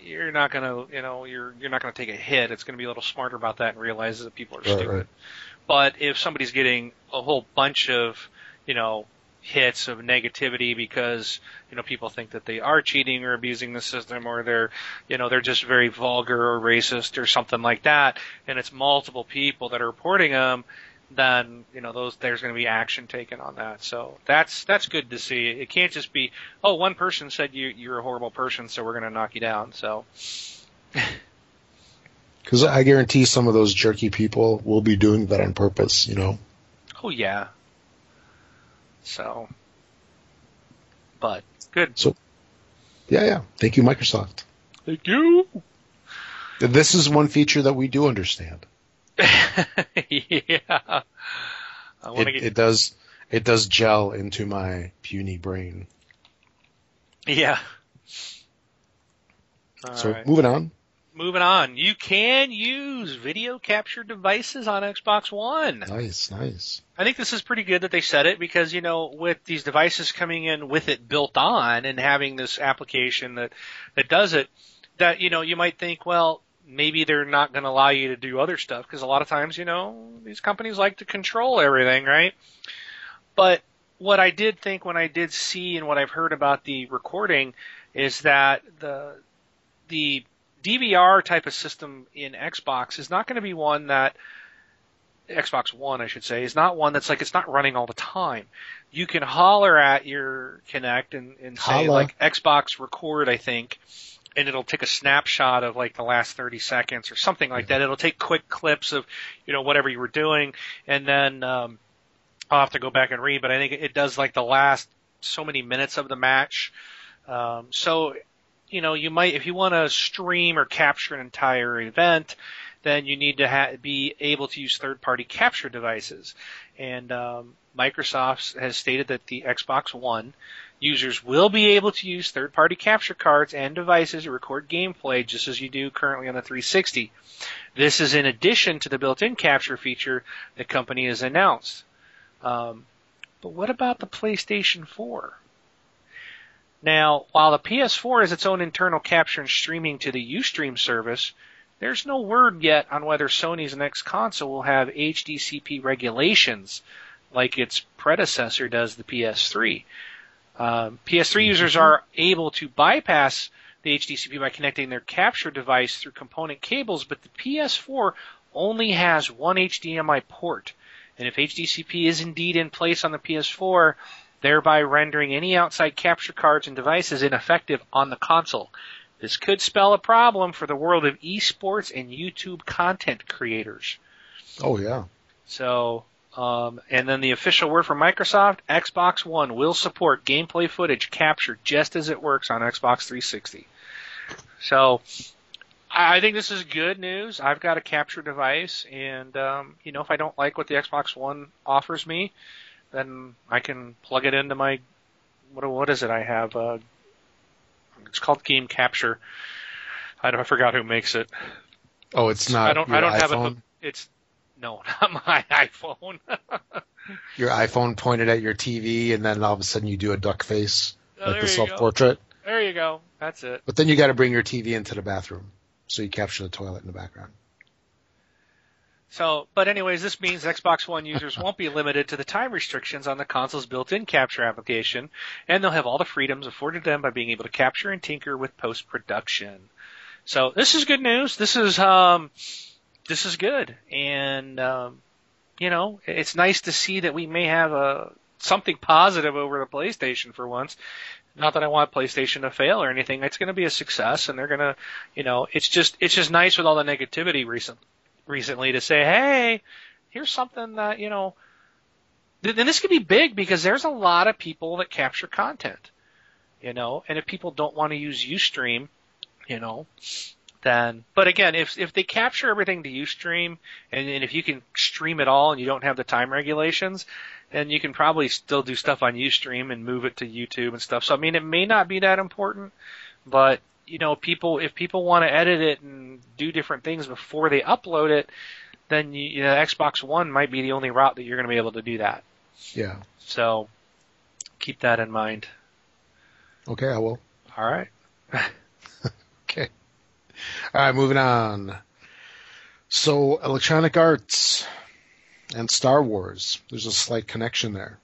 B: you're not gonna, you know, you're you're not gonna take a hit. It's gonna be a little smarter about that and realize that people are
A: Right,
B: stupid.
A: right.
B: But if somebody's getting a whole bunch of, you know, hits of negativity because you know people think that they are cheating or abusing the system or they're you know they're just very vulgar or racist or something like that and it's multiple people that are reporting them then you know those there's going to be action taken on that so that's that's good to see it can't just be oh one person said you you're a horrible person so we're going to knock you down so
A: Because I guarantee some of those jerky people will be doing that on purpose. You know.
B: oh yeah so but good So.
A: Yeah, yeah. Thank you, Microsoft.
B: thank you
A: This is one feature that we do understand.
B: yeah.
A: It,
B: get
A: it does it does gel into my puny brain.
B: yeah. All
A: so
B: right.
A: moving on.
B: moving on. You can use video capture devices on Xbox One.
A: Nice, nice.
B: I think this is pretty good that they said it because you know with these devices coming in with it built on and having this application that that does it, that you know you might think well maybe they're not going to allow you to do other stuff because a lot of times you know these companies like to control everything, right? But what I did think when I did see and what I've heard about the recording is that the the DVR type of system in Xbox is not going to be one that Xbox One, I should say, is not one that's like it's not running all the time. You can holler at your Kinect and, and say
A: Holla.
B: like Xbox record, I think, and it'll take a snapshot of like the last 30 seconds or something like that. It'll take quick clips of, you know, whatever you were doing, and then um, I'll have to go back and read, but I think it does like the last so many minutes of the match. Um, so, you know, you might if you want to stream or capture an entire event, then you need to ha- be able to use third-party capture devices. And um, Microsoft has stated that the Xbox One users will be able to use third-party capture cards and devices to record gameplay just as you do currently on the 360. This is in addition to the built-in capture feature the company has announced. Um, but what about the PlayStation 4? Now, while the PS4 has its own internal capture and streaming to the Ustream service, there's no word yet on whether Sony's next console will have HDCP regulations like its predecessor does, the PS3. Um, PS3 users are able to bypass the HDCP by connecting their capture device through component cables, but the PS4 only has one HDMI port. And if HDCP is indeed in place on the PS4, thereby rendering any outside capture cards and devices ineffective on the console. This could spell a problem for the world of esports and YouTube content creators.
A: Oh yeah.
B: So, um, and then the official word from Microsoft, Xbox One will support gameplay footage captured just as it works on Xbox 360. So, I think this is good news. I've got a capture device, and um, you know, if I don't like what the Xbox One offers me, then I can plug it into my what what is it? I have uh, it's called Game Capture. I don't I forgot who makes it.
A: Oh, it's not
B: I don't I don't have it.
A: iPhone.
B: It's no, not my iPhone.
A: Your iPhone pointed at your TV, and then all of a sudden you do a duck face,
B: Oh,
A: like the self-portrait.
B: There you go. That's it.
A: But then you got to bring your TV into the bathroom, so you capture the toilet in the background.
B: So, but anyways, this means Xbox One users won't be limited to the time restrictions on the console's built-in capture application, and they'll have all the freedoms afforded them by being able to capture and tinker with post-production. So this is good news. This is um, this is good, and um, you know, it's nice to see that we may have a something positive over the PlayStation for once. Not that I want PlayStation to fail or anything. It's going to be a success, and they're going to, you know, it's just it's just nice with all the negativity recent recently to say, hey, here's something that you know. And this could be big because there's a lot of people that capture content, you know, and if people don't want to use UStream, you know, then but again if if they capture everything to ustream and, and if you can stream it all and you don't have the time regulations then you can probably still do stuff on ustream and move it to youtube and stuff so i mean it may not be that important but you know people if people want to edit it and do different things before they upload it then you, you know, xbox one might be the only route that you're going to be able to do that
A: Yeah.
B: so keep that in mind
A: Okay, I will.
B: all right
A: Okay. All right, moving on. So, Electronic Arts and Star Wars. There's a slight connection there.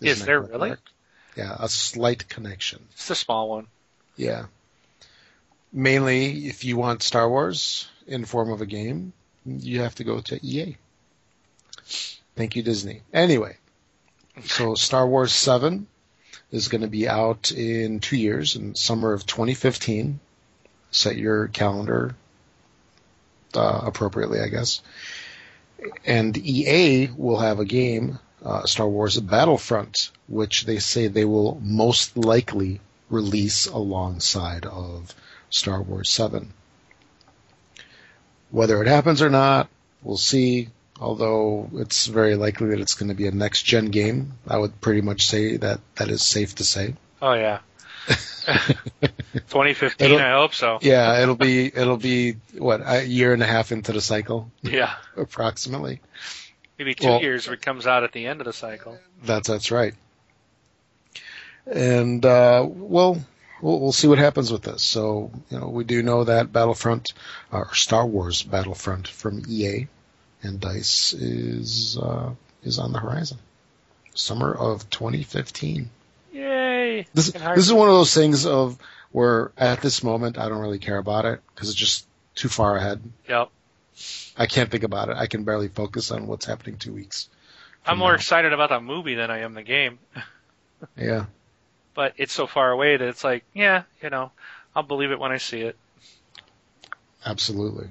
B: Is there really?
A: correct? Yeah, a slight connection.
B: it's a small one
A: Yeah. Mainly, if you want Star Wars in form of a game, you have to go to EA. Thank you, Disney. Anyway, so Star Wars 7 is going to be out in two years, in summer of 2015. Set your calendar uh, appropriately, I guess. And EA will have a game, uh, Star Wars Battlefront, which they say they will most likely release alongside of Star Wars 7. Whether it happens or not, we'll see. Although it's very likely that it's going to be a next gen game, I would pretty much say that that is safe to say.
B: Oh yeah. 2015,
A: It'll-
B: I hope so.
A: Yeah, it'll be it'll be what a year and a half into the cycle,
B: Yeah.
A: approximately.
B: Maybe two
A: Well-
B: years if it comes out at the end of the cycle.
A: That's that's right. And uh, well, we'll we'll see what happens with this. So you know, we do know that Battlefront or Star Wars Battlefront from EA and Dice is uh, is on the horizon. Summer of 2015.
B: Yay!
A: This this is one of those things of where at this moment I don't really care about it because it's just too far ahead.
B: Yep.
A: I can't think about it. I can barely focus on what's happening two weeks.
B: I'm more
A: now.
B: excited about the movie than I am the game.
A: Yeah.
B: But it's so far away that it's like, yeah, you know, I'll believe it when I see it.
A: Absolutely.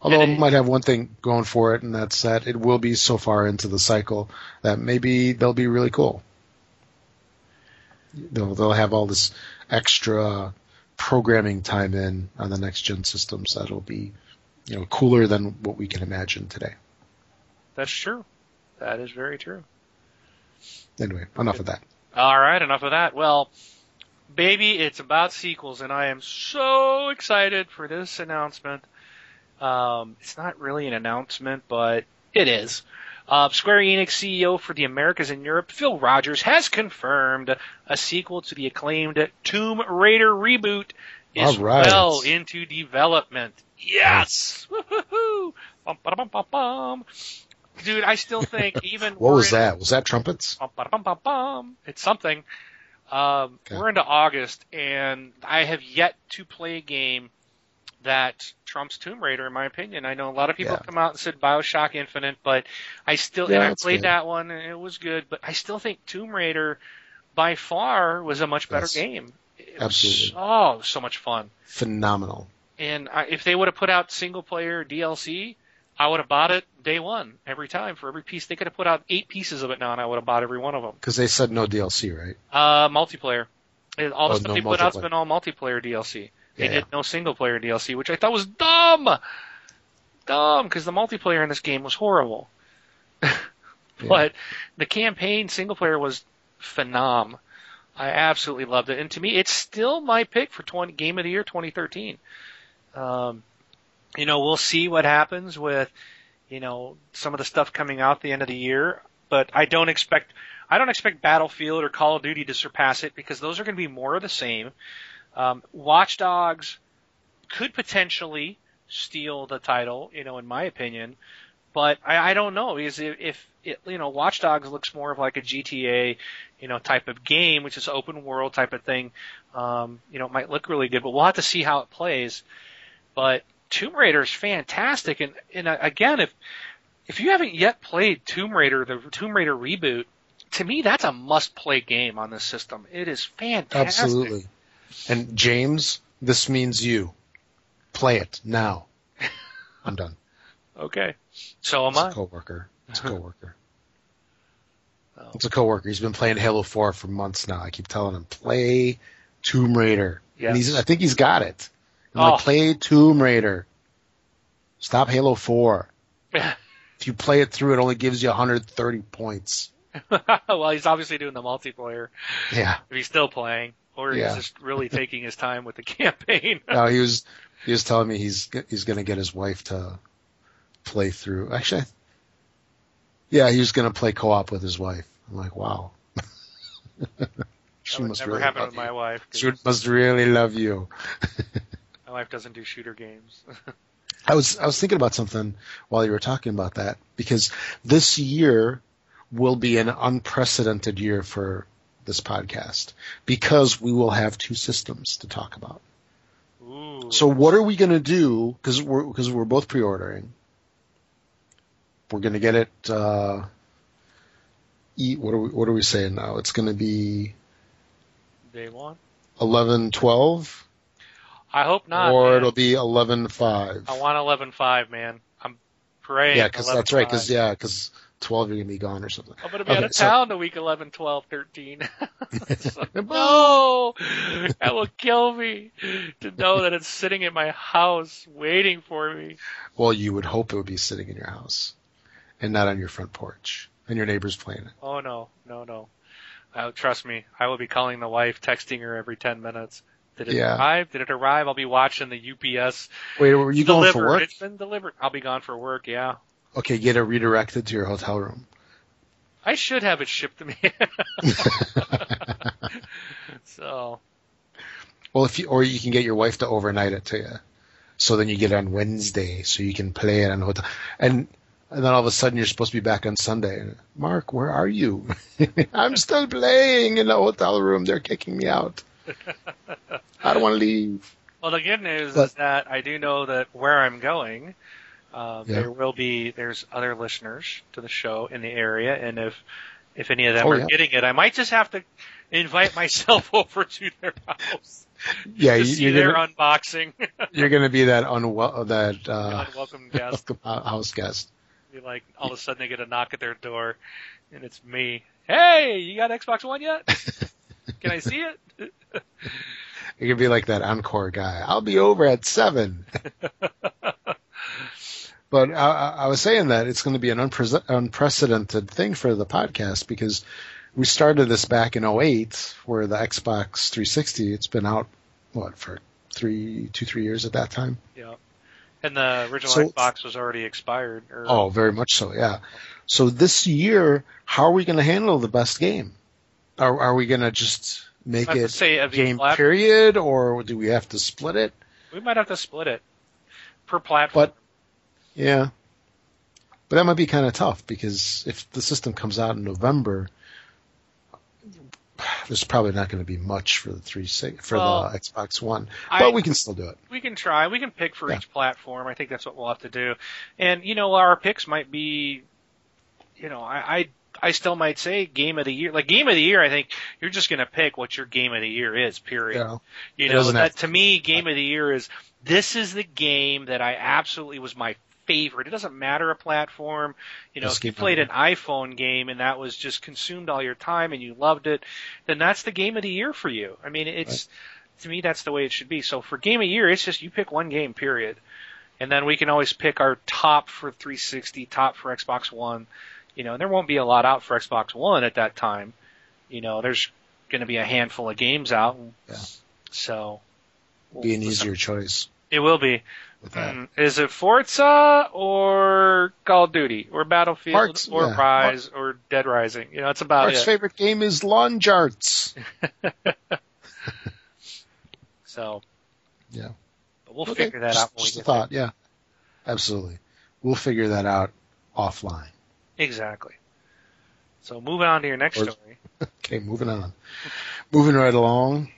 A: Although it- might have one thing going for it, and that's that it will be so far into the cycle that maybe they'll be really cool. They'll they'll have all this extra programming time in on the next gen systems that'll be, you know, cooler than what we can imagine today.
B: That's true. That is very true.
A: Anyway, enough of that.
B: All right, enough of that. Well, baby, it's about sequels, and I am so excited for this announcement. Um, it's not really an announcement, but it is. Uh, Square Enix CEO for the Americas and Europe, Phil Rogers, has confirmed a sequel to the acclaimed Tomb Raider reboot is
A: right.
B: well into development. Yes! Woo-hoo-hoo! Bum, ba-da-bum, bum, bum. Dude, I still think even
A: What was
B: in-
A: that? Was that trumpets?
B: Bum, bum, bum. It's something. Um,
A: Okay.
B: We're into August, and I have yet to play a game that trumps Tomb Raider, in my opinion. I know a lot of people
A: Yeah.
B: come out and said Bioshock Infinite, but I still
A: Yeah,
B: and I played
A: good.
B: that one, and it was good. But I still think Tomb Raider, by far, was a much better game. It was
A: Absolutely.
B: oh, so much fun.
A: Phenomenal.
B: And I, if they would have put out single player DLC, I would have bought it day one every time for every piece. They could have put out eight pieces of it now, and I would have bought every one of them.
A: Because they said no DLC, right?
B: Uh, multiplayer. All the
A: Oh,
B: stuff
A: no
B: they put out's been all multiplayer DLC. They
A: Yeah,
B: did no single player DLC, which I thought was dumb. Dumb, because the multiplayer in this game was horrible. But the campaign single player was phenom. I absolutely loved it, and to me, it's still my pick for 20 Game of the Year 2013. Um, you know, we'll see what happens with, you know, some of the stuff coming out the end of the year, but I don't expect, I don't expect Battlefield or Call of Duty to surpass it because those are going to be more of the same. Um, Watch Dogs could potentially steal the title, you know, in my opinion, but I, I don't know because if, if it, you know, Watch Dogs looks more of like a GTA, you know, type of game, which is open world type of thing. Um, you know, it might look really good, but we'll have to see how it plays. But Tomb Raider is fantastic, and and uh, again, if if you haven't yet played Tomb Raider, the Tomb Raider reboot, to me, that's a must-play game on this system. It is fantastic.
A: Absolutely. And James, this means you. Play it now. I'm done.
B: Okay. So am I?
A: It's a
B: I.
A: coworker. It's a coworker.
B: Oh.
A: It's a coworker. He's been playing Halo 4 for months now. I keep telling him, play Tomb Raider. And he's, I think he's got it. I'm
B: Oh.
A: like, play Tomb Raider. Stop Halo 4. If you play it through, it only gives you 130 points.
B: well, he's obviously doing the multiplayer.
A: Yeah.
B: If he's still playing, or
A: Yeah.
B: he's just really taking his time with the campaign.
A: No, he was he was telling me he's he's going to get his wife to play through. Actually, yeah, he was going to play co-op with his wife. I'm like, wow. she must
B: never
A: really
B: happen with
A: you.
B: my wife.
A: She must really love you.
B: My wife doesn't do shooter games.
A: I was I was thinking about something while you were talking about that because this year will be an unprecedented year for this podcast because we will have two systems to talk about.
B: Ooh.
A: So what are we going to do? Because we're because we're both pre-ordering. We're going to get it. Uh, e, what are we What are we saying now? It's going to be
B: day one.
A: eleven twelve,
B: I hope not.
A: or
B: man.
A: it'll be eleven five.
B: I want eleven five, man. I'm praying.
A: Yeah, because that's right. Because yeah, because twelve you're going to be gone or something.
B: I'm gonna be out
A: Okay,
B: of
A: so-
B: town the week 11, 12, 13. no, that will kill me to know that it's sitting in my house waiting for me.
A: Well, you would hope it would be sitting in your house, and not on your front porch, and your neighbors playing it.
B: Oh no, no, no. Uh, trust me, I will be calling the wife, texting her every 10 minutes. Did it
A: Yeah.
B: arrive? Did it arrive? I'll be watching the UPS
A: Wait, were you going for work?
B: It's been delivered. I'll be gone for work. Yeah.
A: Okay, get it redirected to your hotel room.
B: I should have it shipped to me. so
A: Well, if you or you can get your wife to overnight it to you, so then you get it on Wednesday, so you can play it on the hotel, and and then all of a sudden you're supposed to be back on Sunday. Mark, where are you? I'm still playing in the hotel room. They're kicking me out. I don't want to leave.
B: Well, the good news
A: But-
B: is that I do know that where I'm going, uh,
A: Yeah.
B: there will be there's other listeners to the show in the area, and if if any of them
A: Oh,
B: are
A: yeah.
B: getting it, I might just have to invite myself over to their house
A: Yeah,
B: to
A: you,
B: see
A: you're
B: their
A: gonna
B: unboxing.
A: you're gonna be that unwell that uh,
B: Unwelcome guest.
A: house guest.
B: Be like all of a sudden they get a knock at their door, and it's me. Hey, you got Xbox One yet? Can I see it?
A: You're gonna be like that encore guy. I'll be over at seven. But I, I I was saying that it's going to be an unpre- unprecedented thing for the podcast because we started this back in 08 where the Xbox 360, it's been out, what, for three, two, three years at that time?
B: Yeah. And the original
A: So-
B: Xbox was already expired. Or,
A: Oh, very much so, yeah. So this year, how are we going to handle the best game? Are, are we going to just make
B: I
A: it
B: say
A: game
B: plat-
A: period or do we have to split it?
B: We might have to split it per platform.
A: But yeah, but that might be kind of tough because if the system comes out in November, there's probably not going to be much for the three for
B: Well,
A: the Xbox One,
B: I-
A: but we can still do it.
B: we can try. We can pick for
A: Yeah.
B: each platform. I think that's what we'll have to do. And you know, our picks might be, you know, I I, I still might say game of the year. Like game of the year, I think you're just going to pick what your game of the year is. Period.
A: Yeah.
B: You know, that to me, game of the year is this is the game that I absolutely was my favorite. It doesn't matter a platform. You know, if you played an iPhone game and that was just consumed all your time and you loved it, then that's the game of the year for you. I mean, it's to me that's the way it should be. So for game of the year, it's just you pick one game, period. And then we can always pick our top for 360, top for Xbox One. You know, and there won't be a lot out for Xbox One at that time. You know, there's going to be a handful of games out.
A: Yeah.
B: So we'll-
A: Be an easier choice
B: It will be. Mm, Is it Forza or Call of Duty or Battlefield
A: Mark's-
B: or
A: yeah.
B: Ryse or Dead Rising? You know, it's about
A: Mark's
B: it.
A: favorite game is Lawn Jarts.
B: So
A: Yeah.
B: but we'll
A: Okay,
B: figure that
A: just,
B: out when we
A: just a thought. Yeah, absolutely. We'll figure that out offline.
B: Exactly. So moving on to your next
A: Or-
B: story.
A: Okay, moving on. Moving right along.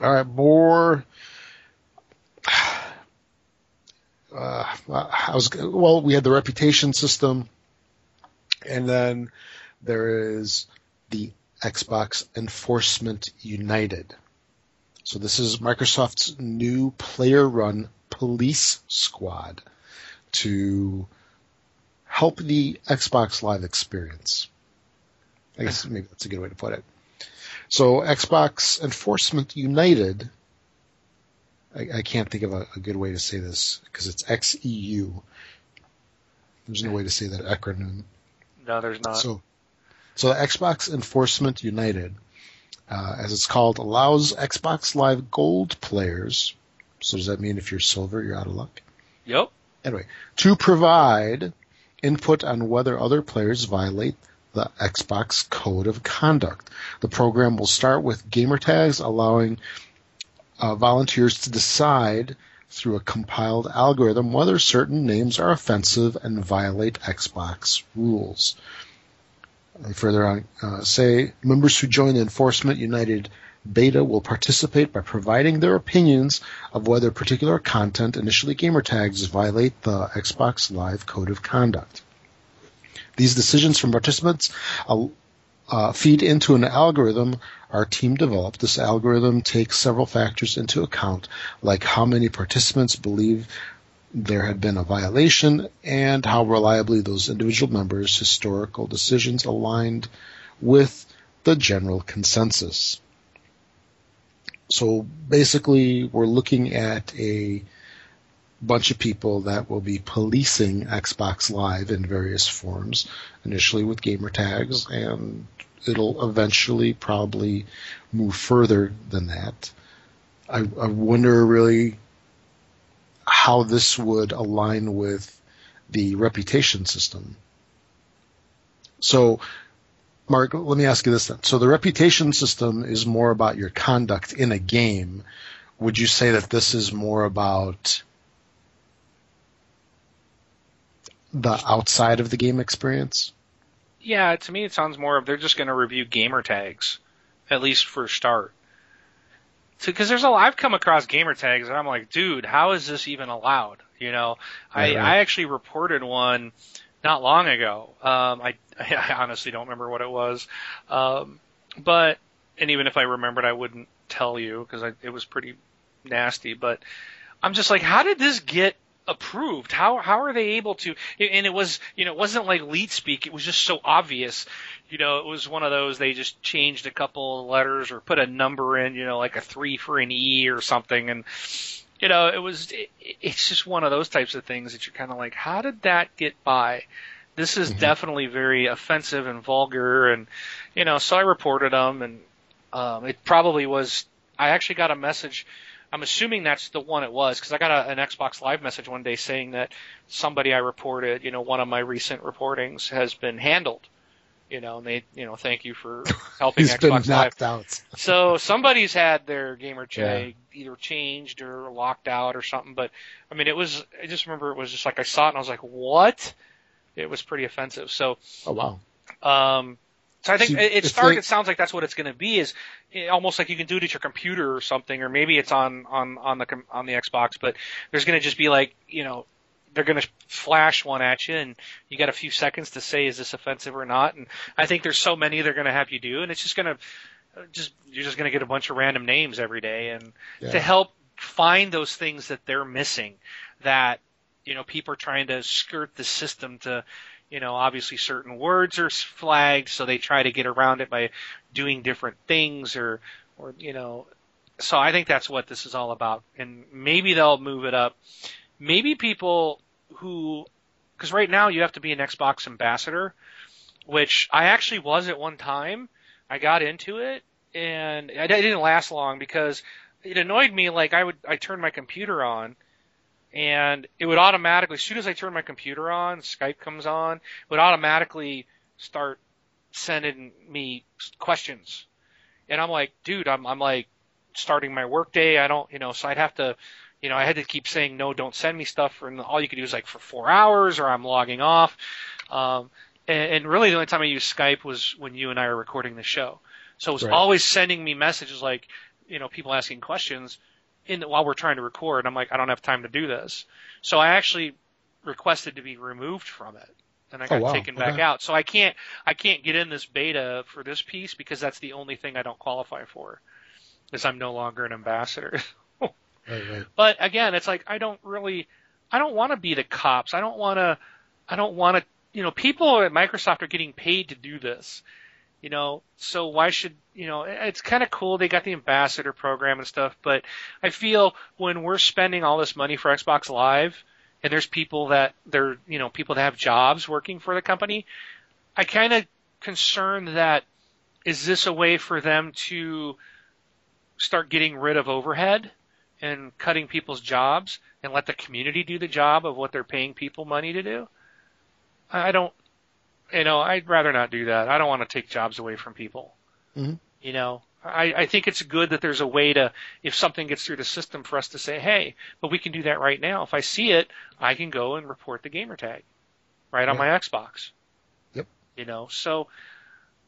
A: All right, more. Uh, I was well. We had the reputation system, and then there is the Xbox Enforcement United. So this is Microsoft's new player-run police squad to help the Xbox Live experience. I guess maybe that's a good way to put it. So Xbox Enforcement United, I, I can't think of a, a, good way to say this because it's XEU. There's no way to say that acronym.
B: No, there's not.
A: So, so Xbox Enforcement United, uh, as it's called, allows Xbox Live Gold players. So does that mean if you're silver, you're out of luck?
B: Yep.
A: Anyway, to provide input on whether other players violate the Xbox Code of Conduct. The program will start with gamer tags, allowing uh, volunteers to decide through a compiled algorithm whether certain names are offensive and violate Xbox rules. And further on, uh, say members who join the Enforcement United beta will participate by providing their opinions of whether particular content, initially gamer tags, violate the Xbox Live Code of Conduct. These decisions from participants uh, uh, feed into an algorithm our team developed. This algorithm takes several factors into account, like how many participants believe there had been a violation and how reliably those individual members' historical decisions aligned with the general consensus. So basically, we're looking at a bunch of people that will be policing Xbox Live in various forms, initially with gamer tags, and it'll eventually probably move further than that. I, I wonder really how this would align with the reputation system. So, Mark, let me ask you this then. So the reputation system is more about your conduct in a game. Would you say that this is more about the outside of the game experience?
B: Yeah, to me it sounds more of they're just going to review gamer tags, at least for a start. Because there's a I've come across gamer tags and I'm like, dude, how is this even allowed? You know, I I actually reported one not long ago. Um, I I honestly don't remember what it was, um, but and even if I remembered, I wouldn't tell you because it was pretty nasty. But I'm just like, how did this get approved? How how are they able to? And it was you know it wasn't like leet speak. It was just so obvious. You know, it was one of those they just changed a couple of letters or put a number in. You know, like a three for an E or something, and you know it was it, it's just one of those types of things that you're kind of like, how did that get by? This is mm-hmm. definitely very offensive and vulgar, and you know, so I reported them, and um, it probably was. I actually got a message I'm assuming that's the one it was because I got a, an Xbox Live message one day saying that somebody I reported, you know, one of my recent reportings has been handled. You know, and they, you know, thank you for helping
A: He's
B: Xbox
A: been knocked Live. Out.
B: so somebody's had their gamer tag yeah. either changed or locked out or something. But I mean, it was. I just remember it was just like I saw it and I was like, what? It was pretty offensive. So.
A: Oh wow.
B: Um, so I think it, it They, it sounds like that's what it's going to be. Is almost like you can do it at your computer or something, or maybe it's on on on the on the Xbox. But there's going to just be like you know they're going to flash one at you, and you got a few seconds to say is this offensive or not. And I think there's so many they're going to have you do, and it's just going to just you're just going to get a bunch of random names every day, and yeah. to help find those things that they're missing that you know people are trying to skirt the system to you know, obviously certain words are flagged, so they try to get around it by doing different things or, or, you know, so I think that's what this is all about. And maybe they'll move it up. Maybe people who, cause right now you have to be an Xbox ambassador, which I actually was at one time. I got into it and it didn't last long because it annoyed me. Like I would, I turned my computer on and it would automatically, as soon as I turn my computer on, Skype comes on, it would automatically start sending me questions. And I'm like, dude, I'm, I'm like starting my workday. I don't, you know, so I'd have to, you know, I had to keep saying, no, don't send me stuff. And all you could do is like for four hours or I'm logging off. Um, and, and really the only time I used Skype was when you and I were recording the show. So it was right. always sending me messages like, you know, people asking questions in while we're trying to record. I'm like, I don't have time to do this. So I actually requested to be removed from it. and I got
A: Oh, wow.
B: taken back
A: Okay.
B: out. So I can't I can't get in this beta for this piece because that's the only thing I don't qualify for. Is I'm no longer an ambassador. But again, it's like I don't really, I don't want to be the cops. I don't want to, I don't want to. You know, people at Microsoft are getting paid to do this. You know, so why should you know? It's kind of cool they got the ambassador program and stuff, but I feel when we're spending all this money for Xbox Live, and there's people that they're you know people that have jobs working for the company, I kind of concerned that is this a way for them to start getting rid of overhead? And cutting people's jobs and let the community do the job of what they're paying people money to do. I don't, you know, I'd rather not do that. I don't want to take jobs away from people.
A: Mhm.
B: You know, I, I think it's good that there's a way to, if something gets through the system for us to say, hey, but we can do that right now. If I see it, I can go and report the gamer tag right on my Xbox.
A: Yep.
B: You know, so,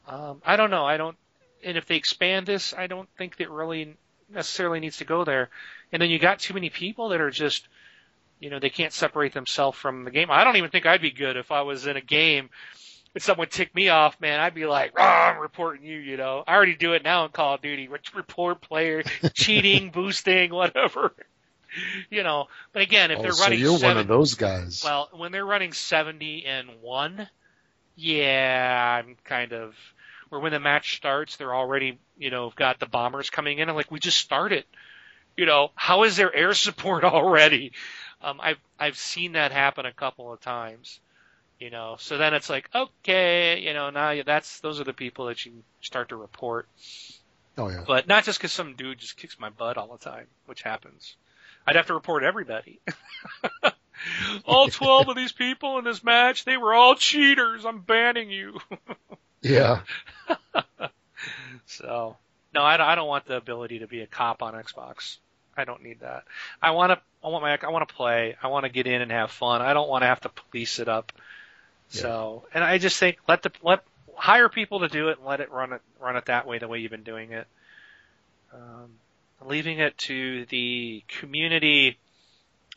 B: um, I don't know. I don't, and if they expand this, I don't think that really necessarily needs to go there. And then you got too many people that are just, you know, they can't separate themselves from the game. I don't even think I'd be good if I was in a game and someone ticked me off, man. I'd be like, "Rah, I'm reporting you, you know. I already do it now in Call of Duty. Report player cheating, boosting, whatever. You know, but again, if
A: Oh,
B: they're
A: so
B: running
A: you're
B: seven,
A: one of those guys.
B: well, when they're running 70 and 1, yeah, I'm kind of where when the match starts, they're already, you know, got the bombers coming in. I'm like, we just started. You know, how is there air support already? Um, I've I've seen that happen a couple of times. You know, so then it's like, okay, you know, now you- that's those are the people that you start to report,
A: oh yeah.
B: but not just because some dude just kicks my butt all the time, which happens. I'd have to report everybody. all 12 of these people in this match, they were all cheaters. I'm banning you.
A: Yeah.
B: So, no, I don't, I don't want the ability to be a cop on Xbox. I don't need that. I want to, I want my, I want to play. I want to get in and have fun. I don't want to have to police it up. So, and I just think let the, let, hire people to do it and let it run it, run it that way, the way you've been doing it. Um, leaving it to the community,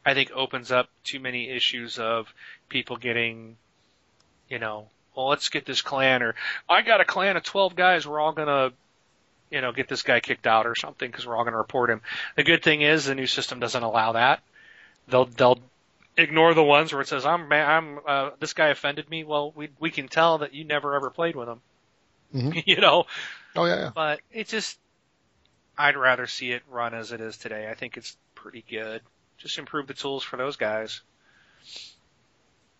B: I think opens up too many issues of people getting, you know, well, let's get this clan or I got a clan of 12 guys. We're all going to, you know, get this guy kicked out or something because we're all going to report him. The good thing is the new system doesn't allow that. They'll, they'll ignore the ones where it says, I'm, I'm, uh, this guy offended me. Well, we, we can tell that you never ever played with him.
A: Mhm.
B: you know,
A: Oh yeah. yeah.
B: but it just, I'd rather see it run as it is today. I think it's pretty good. Just improve the tools for those guys.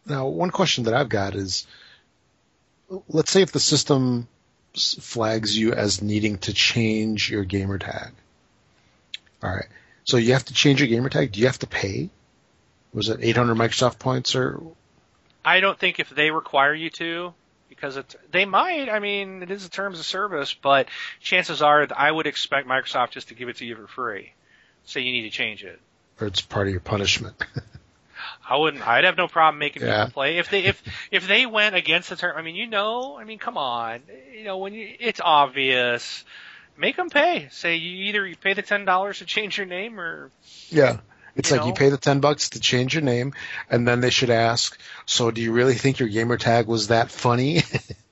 A: Now, one question that I've got is, let's say if the system flags you as needing to change your gamer tag. All right. So you have to change your gamer tag. Do you have to pay? Was it 800 Microsoft points or?
B: I don't think if they require you to, because it's, they might, I mean, it is a terms of service, but chances are that I would expect Microsoft just to give it to you for free. So you need to change it.
A: Or it's part of your punishment.
B: I wouldn't, I'd have no problem making
A: Yeah.
B: people play. If they, if, if they went against the term, I mean, you know, I mean, come on, you know, when you, it's obvious, make them pay. Say you either you pay the $10 to change your name or,
A: yeah. It's
B: You
A: like you pay the 10 bucks to change your name, and then they should ask, so do you really think your gamer tag was that funny?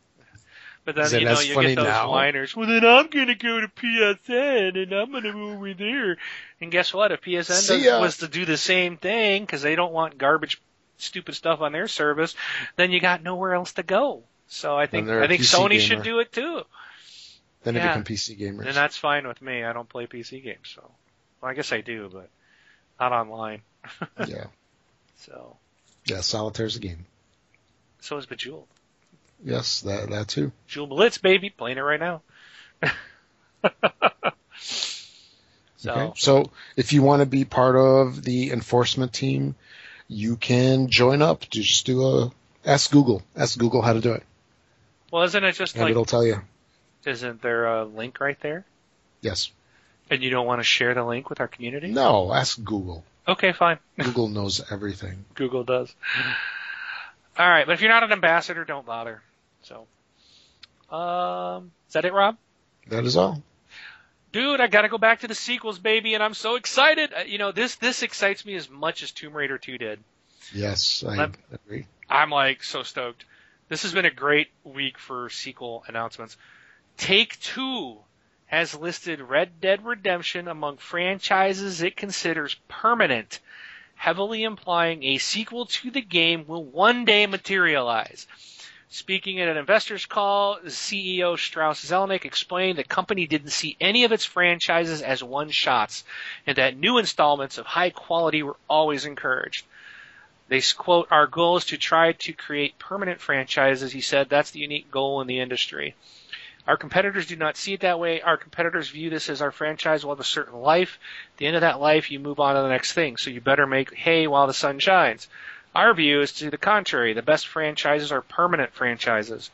B: But then
A: Is it
B: you know you get those
A: now?
B: whiners. Well, then I'm gonna go to PSN and I'm gonna go over there. And guess what? If PSN does, was to do the same thing because they don't want garbage, stupid stuff on their service, then you got nowhere else to go. So I think I think Sony
A: gamer.
B: should do it too,
A: then
B: Yeah.
A: they become PC gamers.
B: and that's fine with me. I don't play PC games, so well, I guess I do, but not online.
A: yeah.
B: So
A: Yeah, solitaire's a game.
B: so is Bejeweled.
A: Yes, that that too.
B: Jewel Blitz, baby, playing it right now. so
A: Okay. So if you want to be part of the enforcement team, you can join up. Just do a ask Google. Ask Google how to do it,
B: well, isn't it just
A: and
B: like
A: it'll tell you.
B: isn't there a link right there?
A: Yes.
B: And you don't want to share the link with our community?
A: No, ask Google.
B: Okay, fine.
A: Google knows everything.
B: Google does. All right, but if you're not an ambassador, don't bother. So, um, is that it, Rob?
A: That is all.
B: Dude, I gotta go back to the sequels, baby, and I'm so excited. Uh, You know, this this excites me as much as Tomb Raider 2 did.
A: Yes, I
B: Let-
A: agree.
B: I'm like so stoked. This has been a great week for sequel announcements. Take Two has listed Red Dead Redemption among franchises it considers permanent, heavily implying a sequel to the game will one day materialize. Speaking at an investors call, CEO Strauss Zelnick explained the company didn't see any of its franchises as one shots and that new installments of high quality were always encouraged. They quote, our goal is to try to create permanent franchises. He said that's the unique goal in the industry. Our competitors do not see it that way. Our competitors view this as our franchise will have a certain life. At the end of that life, you move on to the next thing. So you better make hay while the sun shines. Our view is to the contrary. The best franchises are permanent franchises.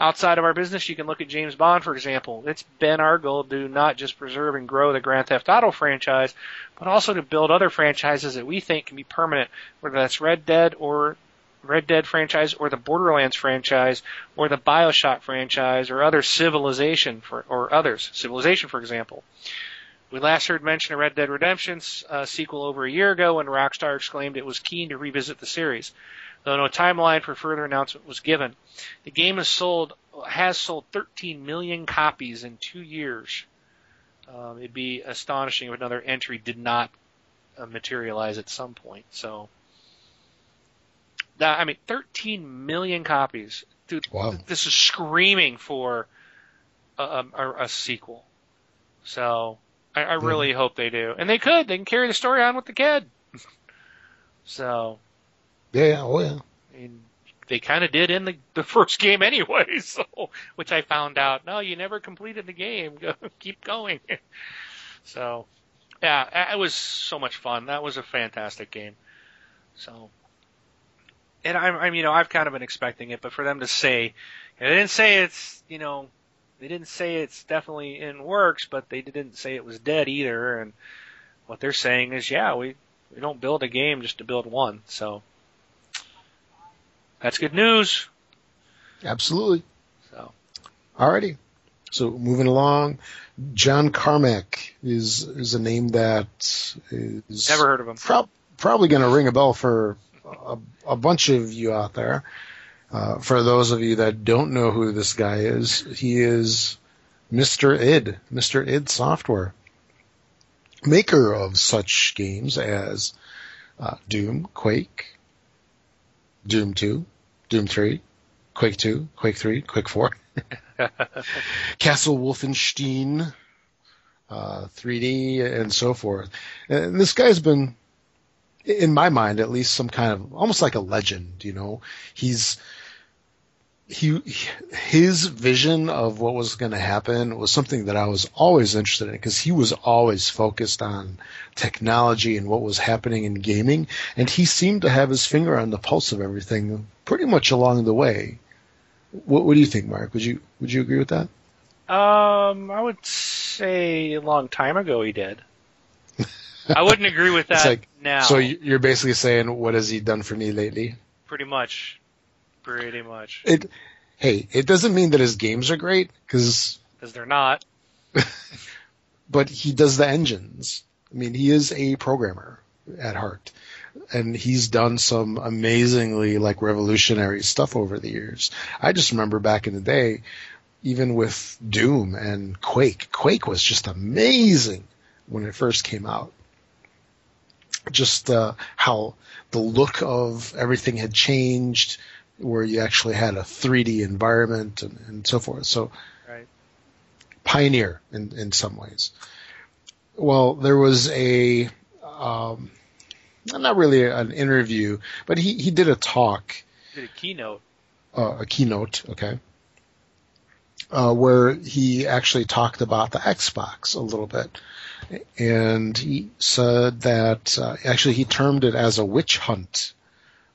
B: Outside of our business, you can look at James Bond, for example. It's been our goal to not just preserve and grow the Grand Theft Auto franchise, but also to build other franchises that we think can be permanent, whether that's Red Dead or Red Dead franchise or the Borderlands franchise or the BioShock franchise or other Civilization for, or others. Civilization, for example. We last heard mention of Red Dead Redemption's uh, sequel over a year ago when Rockstar exclaimed it was keen to revisit the series, though no timeline for further announcement was given. The game has sold has sold 13 million copies in two years. Um, it'd be astonishing if another entry did not uh, materialize at some point. So, I mean, 13 million copies. Dude,
A: Wow.
B: th- this is screaming for a, a, a sequel. So, I, I really hope they do. And they could. They can carry the story on with the kid. so,
A: Yeah, yeah, oh yeah.
B: I mean, they kind of did in the, the first game anyway, so, which I found out, no, you never completed the game. Go, keep going. so, yeah, it was so much fun. That was a fantastic game. So, and I'm, I'm, you know, I've kind of been expecting it, but for them to say, they didn't say it's, you know, they didn't say it's definitely in works, but they didn't say it was dead either. And what they're saying is, yeah, we, we don't build a game just to build one. So, that's good news.
A: Absolutely.
B: So
A: Alrighty. So moving along, John Carmack is is a name that is
B: never heard of him.
A: prob- probably going to ring a bell for a, a bunch of you out there. Uh, for those of you that don't know who this guy is, he is Mr. id, Mr. id Software, maker of such games as uh, Doom, Quake, Doom 2, Doom 3, Quake 2, Quake 3, Quake 4, Castle Wolfenstein, uh, 3D, and so forth. And this guy's been, in my mind, at least some kind of almost like a legend. You know, he's he his vision of what was going to happen was something that I was always interested in because he was always focused on technology and what was happening in gaming, and he seemed to have his finger on the pulse of everything pretty much along the way. What, what do you think, Mark? Would you would you agree with that?
B: Um, I would say a long time ago he did. I wouldn't agree with that
A: like-
B: now.
A: So you're basically saying, what has he done for me lately?
B: pretty much, pretty much,
A: It, hey, it doesn't mean that his games are great, because,
B: because they're not.
A: but he does the engines. I mean, he is a programmer at heart, and he's done some amazingly like revolutionary stuff over the years. I just remember back in the day, even with Doom and Quake, Quake was just amazing when it first came out. Just uh, how the look of everything had changed, where you actually had a 3D environment and, and so forth. So
B: Right.
A: pioneer in, in some ways. Well, there was a, um, not really an interview, but he, he did a talk,
B: Did a keynote.
A: uh, a keynote, okay, uh, where he actually talked about the Xbox a little bit. And he said that, uh, actually he termed it as a witch hunt,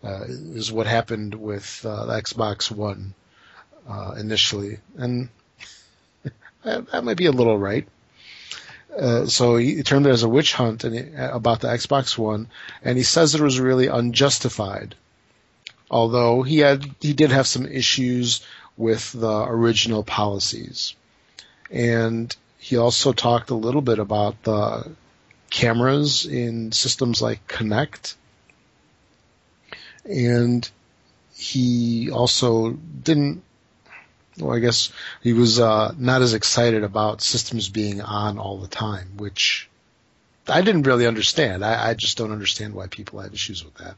A: uh, is what happened with, uh, the Xbox One, uh, initially. And that, might be a little right. Uh, so he termed it as a witch hunt he, about the Xbox One, and he says it was really unjustified. Although he had, he did have some issues with the original policies, and he also talked a little bit about the cameras in systems like Kinect, and he also didn't. Well, I guess he was uh, not as excited about systems being on all the time, which I didn't really understand. I, I just don't understand why people have issues with that.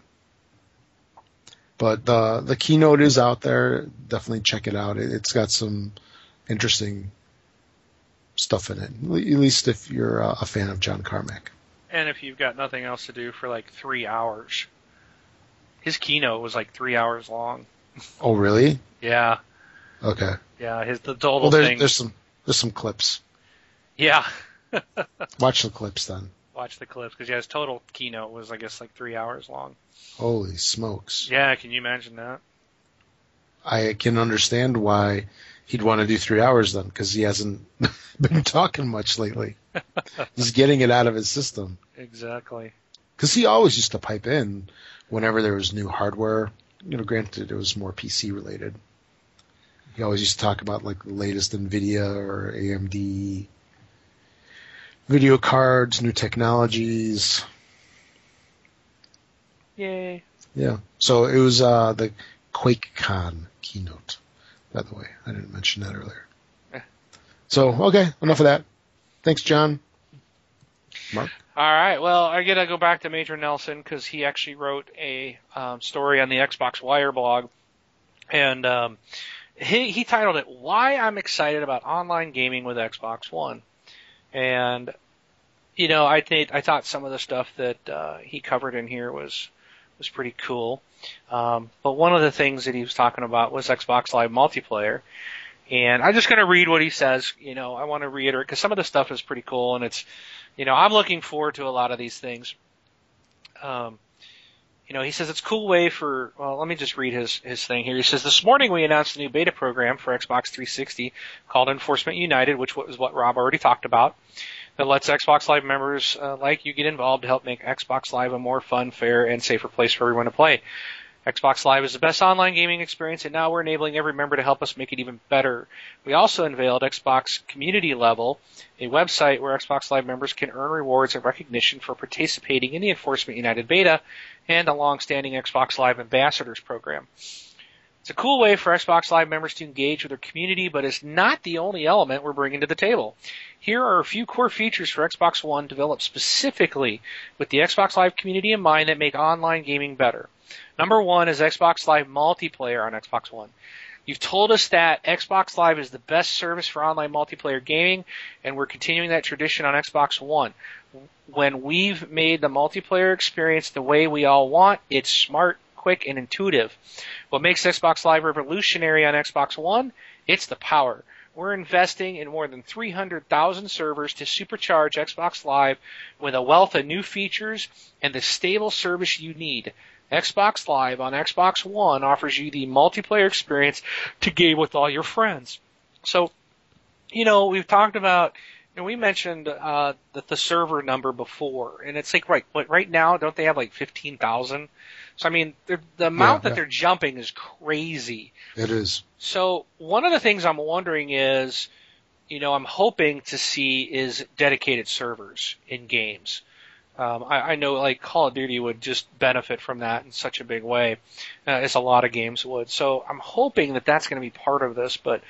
A: But the the keynote is out there. Definitely check it out. It, it's got some interesting stuff in it. At least if you're a fan of John Carmack.
B: And if you've got nothing else to do for like three hours, his keynote was like three hours long.
A: Oh, really?
B: yeah.
A: Okay.
B: Yeah, his the total
A: Well, there's,
B: thing.
A: there's some there's some clips.
B: Yeah.
A: Watch the clips then.
B: Watch the clips because yeah, his total keynote was I guess like three hours long.
A: Holy smokes!
B: Yeah, can you imagine that?
A: I can understand why he'd want to do three hours then, because he hasn't been talking much lately. He's getting it out of his system.
B: Exactly.
A: Because he always used to pipe in whenever there was new hardware. You know, granted it was more PC related. He always used to talk about like the latest NVIDIA or AMD video cards, new technologies.
B: Yay.
A: Yeah. So it was uh, the QuakeCon keynote, by the way. I didn't mention that earlier.
B: Eh.
A: So, okay, enough of that. Thanks, John. Mark?
B: All right. Well, I gotta go back to Major Nelson because he actually wrote a um, story on the Xbox Wire blog, and um, he he titled it "Why I'm Excited About Online Gaming with Xbox One," and you know, I think I thought some of the stuff that uh, he covered in here was was pretty cool. Um, but one of the things that he was talking about was Xbox Live multiplayer. And I'm just going to read what he says. You know, I want to reiterate because some of the stuff is pretty cool, and it's, you know, I'm looking forward to a lot of these things. Um, you know, he says it's a cool way for. Well, let me just read his his thing here. He says this morning we announced a new beta program for Xbox 360 called Enforcement United, which was what Rob already talked about that lets Xbox Live members uh, like you get involved to help make Xbox Live a more fun, fair, and safer place for everyone to play. Xbox Live is the best online gaming experience, and now we're enabling every member to help us make it even better. We also unveiled Xbox Community Level, a website where Xbox Live members can earn rewards and recognition for participating in the Enforcement United beta and a long-standing Xbox Live Ambassadors program. It's a cool way for Xbox Live members to engage with their community, but it's not the only element we're bringing to the table. Here are a few core features for Xbox One developed specifically with the Xbox Live community in mind that make online gaming better. Number one is Xbox Live multiplayer on Xbox One. You've told us that Xbox Live is the best service for online multiplayer gaming, and we're continuing that tradition on Xbox One. When we've made the multiplayer experience the way we all want, it's smart, quick, and intuitive. What makes Xbox Live revolutionary on Xbox One? It's the power. We're investing in more than 300,000 servers to supercharge Xbox Live with a wealth of new features and the stable service you need. Xbox Live on Xbox One offers you the multiplayer experience to game with all your friends. So, you know, we've talked about, and we mentioned uh, the, the server number before, and it's like right, but right now, don't they have like fifteen thousand? So I mean, the amount
A: Yeah,
B: that
A: yeah.
B: they're jumping is crazy.
A: It is.
B: So one of the things I'm wondering is, you know, I'm hoping to see is dedicated servers in games. Um, I, I know like Call of Duty would just benefit from that in such a big way, uh, as a lot of games would. So I'm hoping that that's going to be part of this, but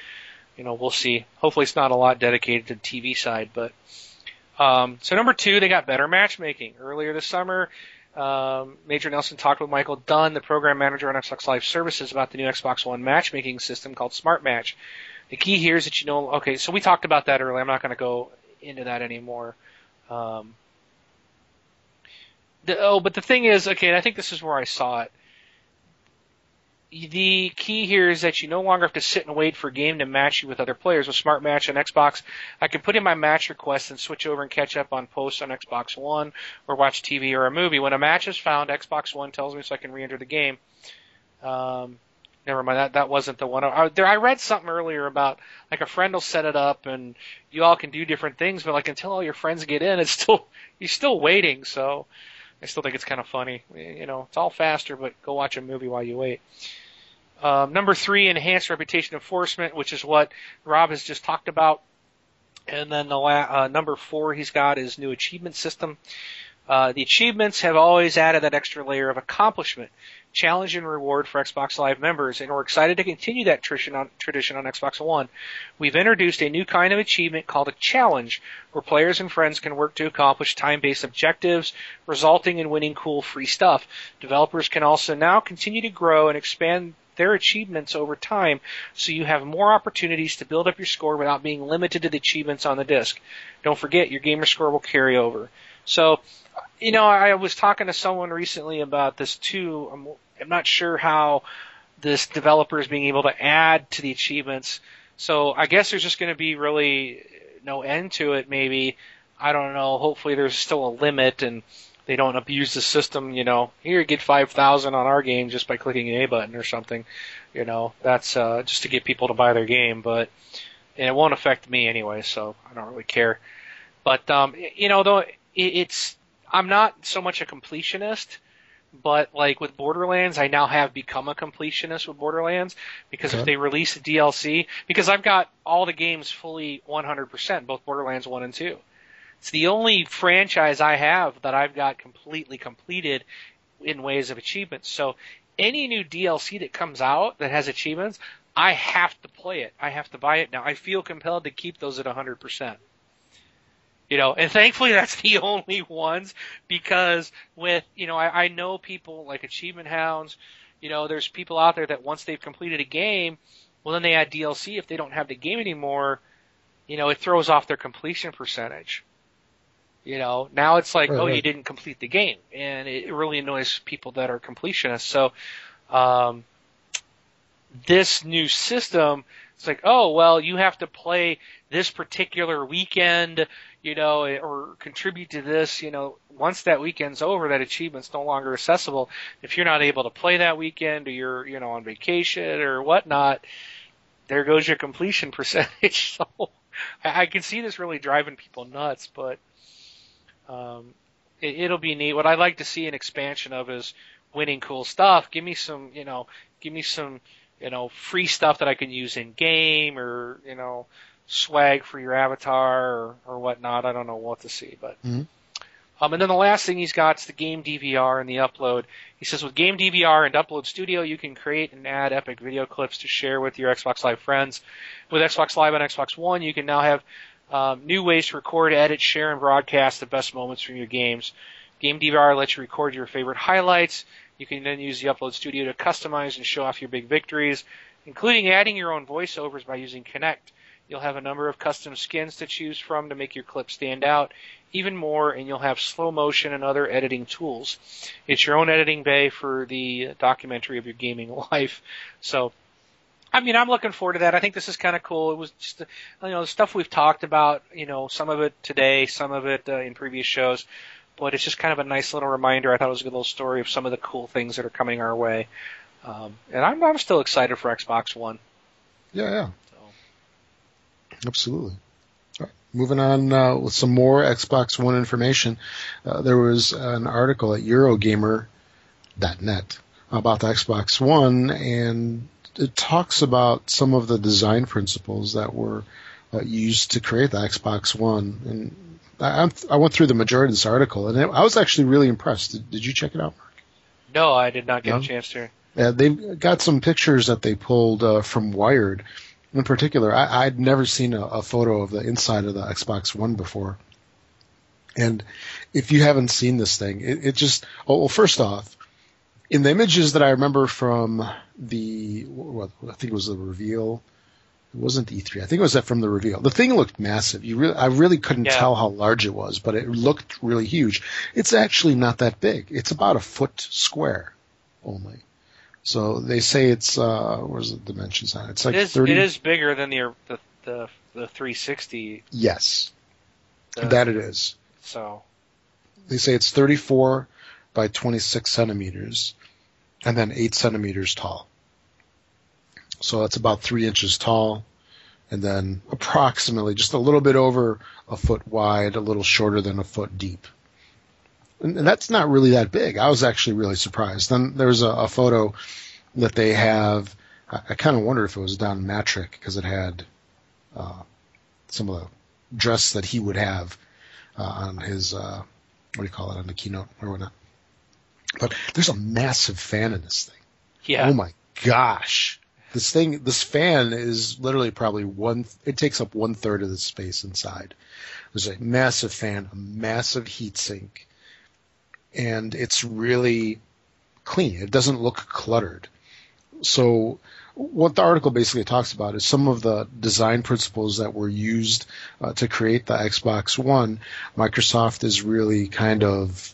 B: you know, we'll see. Hopefully, it's not a lot dedicated to the TV side, but. Um, so number two, they got better matchmaking. Earlier this summer, um, Major Nelson talked with Michael Dunn, the program manager on Xbox Live Services, about the new Xbox One matchmaking system called Smart Match. The key here is that you know, okay, so we talked about that earlier. I'm not going to go into that anymore. Um, the, oh, but the thing is, okay, I think this is where I saw it. The key here is that you no longer have to sit and wait for a game to match you with other players. With Smart Match on Xbox, I can put in my match request and switch over and catch up on posts on Xbox One or watch TV or a movie. When a match is found, Xbox One tells me so I can re-enter the game. Um, never mind, that that wasn't the one. I, there, I read something earlier about like a friend will set it up and you all can do different things, but like until all your friends get in, it's still you're still waiting. So I still think it's kind of funny. You know, it's all faster, but go watch a movie while you wait. Um, number three, enhanced reputation enforcement, which is what Rob has just talked about. And then the la- uh, number four he's got is new achievement system. Uh, the achievements have always added that extra layer of accomplishment. challenge and reward for Xbox Live members, and we're excited to continue that tradition on, tradition on Xbox One. We've introduced a new kind of achievement called a challenge, where players and friends can work to accomplish time-based objectives, resulting in winning cool free stuff. Developers can also now continue to grow and expand their achievements over time so you have more opportunities to build up your score without being limited to the achievements on the disc. Don't forget, your gamer score will carry over. So you know, I was talking to someone recently about this too. I'm, I'm not sure how this developer is being able to add to the achievements. So I guess there's just going to be really no end to it. Maybe I don't know. Hopefully there's still a limit and they don't abuse the system. You know, here get five thousand on our game just by clicking an A button or something. You know, that's uh, just to get people to buy their game, but and it won't affect me anyway, so I don't really care. But um, you know, though it, it's I'm not so much a completionist, but like with Borderlands, I now have become a completionist with Borderlands because okay. if they release a DLC, because I've got all the games fully 100%, both Borderlands 1 and 2. It's the only franchise I have that I've got completely completed in ways of achievements. So any new DLC that comes out that has achievements, I have to play it. I have to buy it now. I feel compelled to keep those at 100%. You know, and thankfully that's the only ones because with, you know, I, I know people like Achievement Hounds, you know, there's people out there that once they've completed a game, well then they add DLC if they don't have the game anymore, you know, it throws off their completion percentage. You know, now it's like, right, oh, right. you didn't complete the game, and it really annoys people that are completionists. So, um, this new system, it's like, oh, well, you have to play this particular weekend, you know, or contribute to this, you know, once that weekend's over, that achievement's no longer accessible. If you're not able to play that weekend or you're, you know, on vacation or whatnot, there goes your completion percentage. so I, I can see this really driving people nuts, but, um, it, it'll be neat. What I'd like to see an expansion of is winning cool stuff. Give me some, you know, give me some, you know, free stuff that I can use in game or, you know, swag for your avatar or, or whatnot. I don't know what to see, but. Mm-hmm. Um, and then the last thing he's got is the game DVR and the upload. He says with game DVR and Upload Studio, you can create and add epic video clips to share with your Xbox Live friends. With Xbox Live on Xbox One, you can now have um, new ways to record, edit, share, and broadcast the best moments from your games. Game DVR lets you record your favorite highlights. You can then use the Upload Studio to customize and show off your big victories, including adding your own voiceovers by using Kinect. You'll have a number of custom skins to choose from to make your clip stand out even more, and you'll have slow motion and other editing tools. It's your own editing bay for the documentary of your gaming life. So, I mean, I'm looking forward to that. I think this is kind of cool. It was just, you know, the stuff we've talked about, you know, some of it today, some of it uh, in previous shows, but it's just kind of a nice little reminder. I thought it was a good little story of some of the cool things that are coming our way. Um, and I'm, I'm still excited for Xbox One.
A: Yeah, yeah. Absolutely. All right. Moving on uh, with some more Xbox One information. Uh, there was an article at Eurogamer.net about the Xbox One, and it talks about some of the design principles that were uh, used to create the Xbox One. And I, I, went through the majority of this article, and I was actually really impressed. Did, did you check it out, Mark?
B: No, I did not get no? a chance to.
A: Yeah, they've got some pictures that they pulled uh, from Wired in particular, I, would never seen a, a, photo of the inside of the Xbox One before. And if you haven't seen this thing, it, it just, oh, well, first off, in the images that I remember from the, what, I think it was the reveal, it wasn't E3. I think it was that from the reveal. The thing looked massive. You really, I really couldn't yeah. tell how large it was, but it looked really huge. It's actually not that big. It's about a foot square only. So they say it's uh, where's the dimensions on it? It's like
B: it is,
A: 30.
B: It is bigger than the the the, the 360.
A: Yes, the, that it is.
B: So
A: they say it's 34 by 26 centimeters, and then eight centimeters tall. So that's about three inches tall, and then approximately just a little bit over a foot wide, a little shorter than a foot deep and that's not really that big. I was actually really surprised. Then there's a, a photo that they have. I, I kind of wonder if it was Don Mattrick because it had uh, some of the dress that he would have uh, on his uh, what do you call it on the keynote or whatnot. But there's a massive fan in this thing.
B: Yeah.
A: Oh my gosh. This thing, this fan is literally probably one, it takes up one third of the space inside. There's a massive fan, a massive heat sink, and it's really clean. It doesn't look cluttered. So what the article basically talks about is some of the design principles that were used uh, to create the Xbox One. Microsoft is really kind of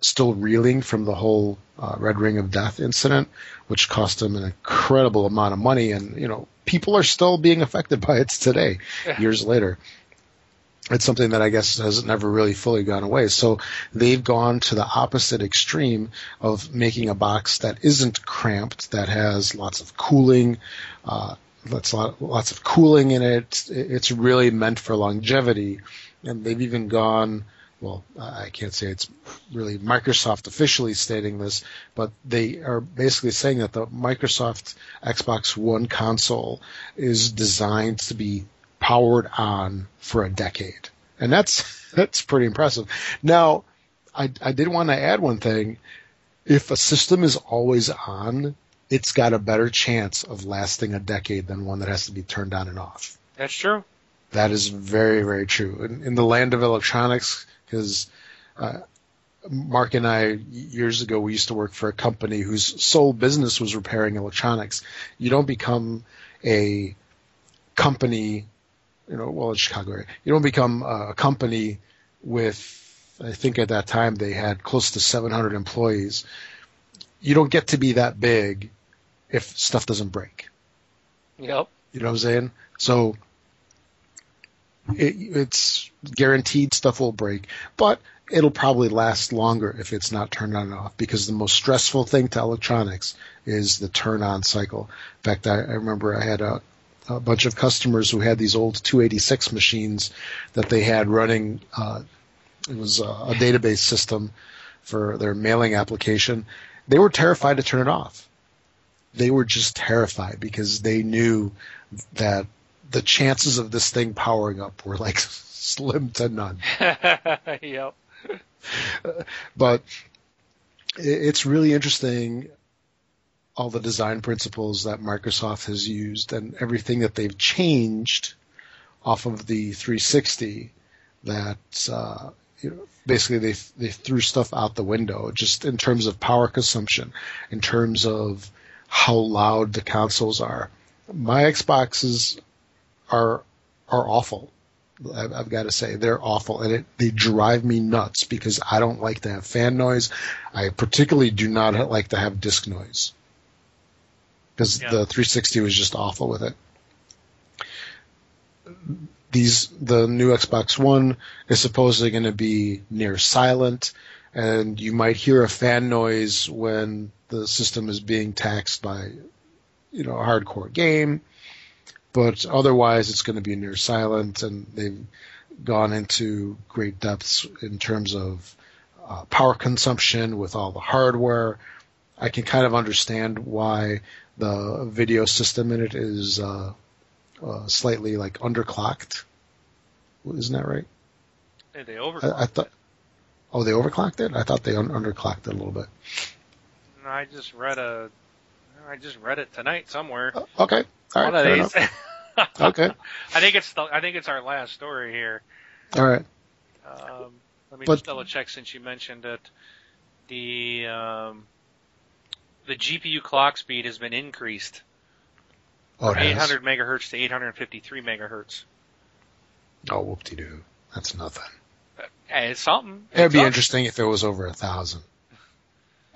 A: still reeling from the whole uh, Red Ring of Death incident, which cost them an incredible amount of money, and you know people are still being affected by it today, years later. It's something that I guess has never really fully gone away. So they've gone to the opposite extreme of making a box that isn't cramped, that has lots of cooling, uh, lots, lots of cooling in it. It's really meant for longevity, and they've even gone well, I can't say it's really Microsoft officially stating this, but they are basically saying that the Microsoft Xbox One console is designed to be powered on for a decade. And that's, that's pretty impressive. Now, I, I did want to add one thing. If a system is always on, it's got a better chance of lasting a decade than one that has to be turned on and off.
B: That's true.
A: That is very, very true. In, in the land of electronics, because uh, Mark and I years ago we used to work for a company whose sole business was repairing electronics. You don't become a company, you know, well in Chicago area, you don't become a company with I think at that time they had close to 700 employees. You don't get to be that big if stuff doesn't break.
B: Yep.
A: You know what I'm saying? So it, it's guaranteed stuff will break, but it'll probably last longer if it's not turned on and off because the most stressful thing to electronics is the turn on cycle. In fact, I, I remember I had a, a, bunch of customers who had these old 286 machines that they had running, uh, it was a, a database system for their mailing application. They were terrified to turn it off. They were just terrified because they knew that the chances of this thing powering up were like slim to none.
B: yep.
A: but it's really interesting all the design principles that Microsoft has used and everything that they've changed off of the 360 that uh, you know, basically they they threw stuff out the window just in terms of power consumption, in terms of how loud the consoles are. My Xboxes are are awful. I've, I've got to say they're awful, and it, they drive me nuts because I don't like to have fan noise. I particularly do not like to have disc noise because yeah. the 360 was just awful with it. These the new Xbox One is supposedly going to be near silent, and you might hear a fan noise when the system is being taxed by, you know, a hardcore game but otherwise it's going to be near silent and they've gone into great depths in terms of uh, power consumption with all the hardware. I can kind of understand why the video system in it is uh, uh, slightly like underclocked. Isn't that right?
B: Hey, they overclocked.
A: I, I thought. Oh, they overclocked it. I thought they un- underclocked it a little bit.
B: I just read a. I just read it tonight somewhere.
A: Uh, okay. All right,
B: One of these.
A: okay.
B: I think it's the, I think it's our last story here.
A: All right.
B: Um, let me
A: But-
B: just double check since you mentioned it. The um, the GPU clock speed has been increased
A: Oh,
B: from 800 megahertz to 853 megahertz.
A: Oh, whoop-de-doo. That's nothing.
B: Hey, it's something.
A: It'd
B: It's
A: be interesting if it was over a thousand.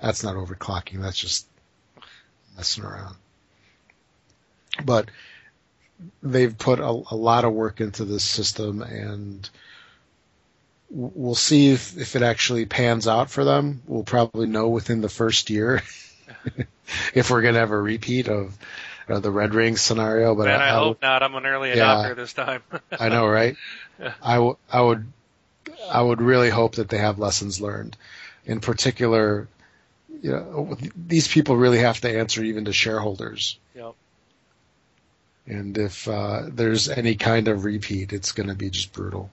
A: That's not overclocking. That's just messing around. But they've put a, a lot of work into this system, and we'll see if, if it actually pans out for them. We'll probably know within the first year if we're going to have a repeat of uh, the Red Ring scenario. But
B: Man, I,
A: I, I
B: hope not. I'm an early
A: Yeah.
B: adopter this time.
A: I know, right? I, w- I would, I would really hope that they have lessons learned. In particular, you know, these people really have to answer even to shareholders.
B: Yep.
A: And if uh, there's any kind of repeat, it's going to be just brutal.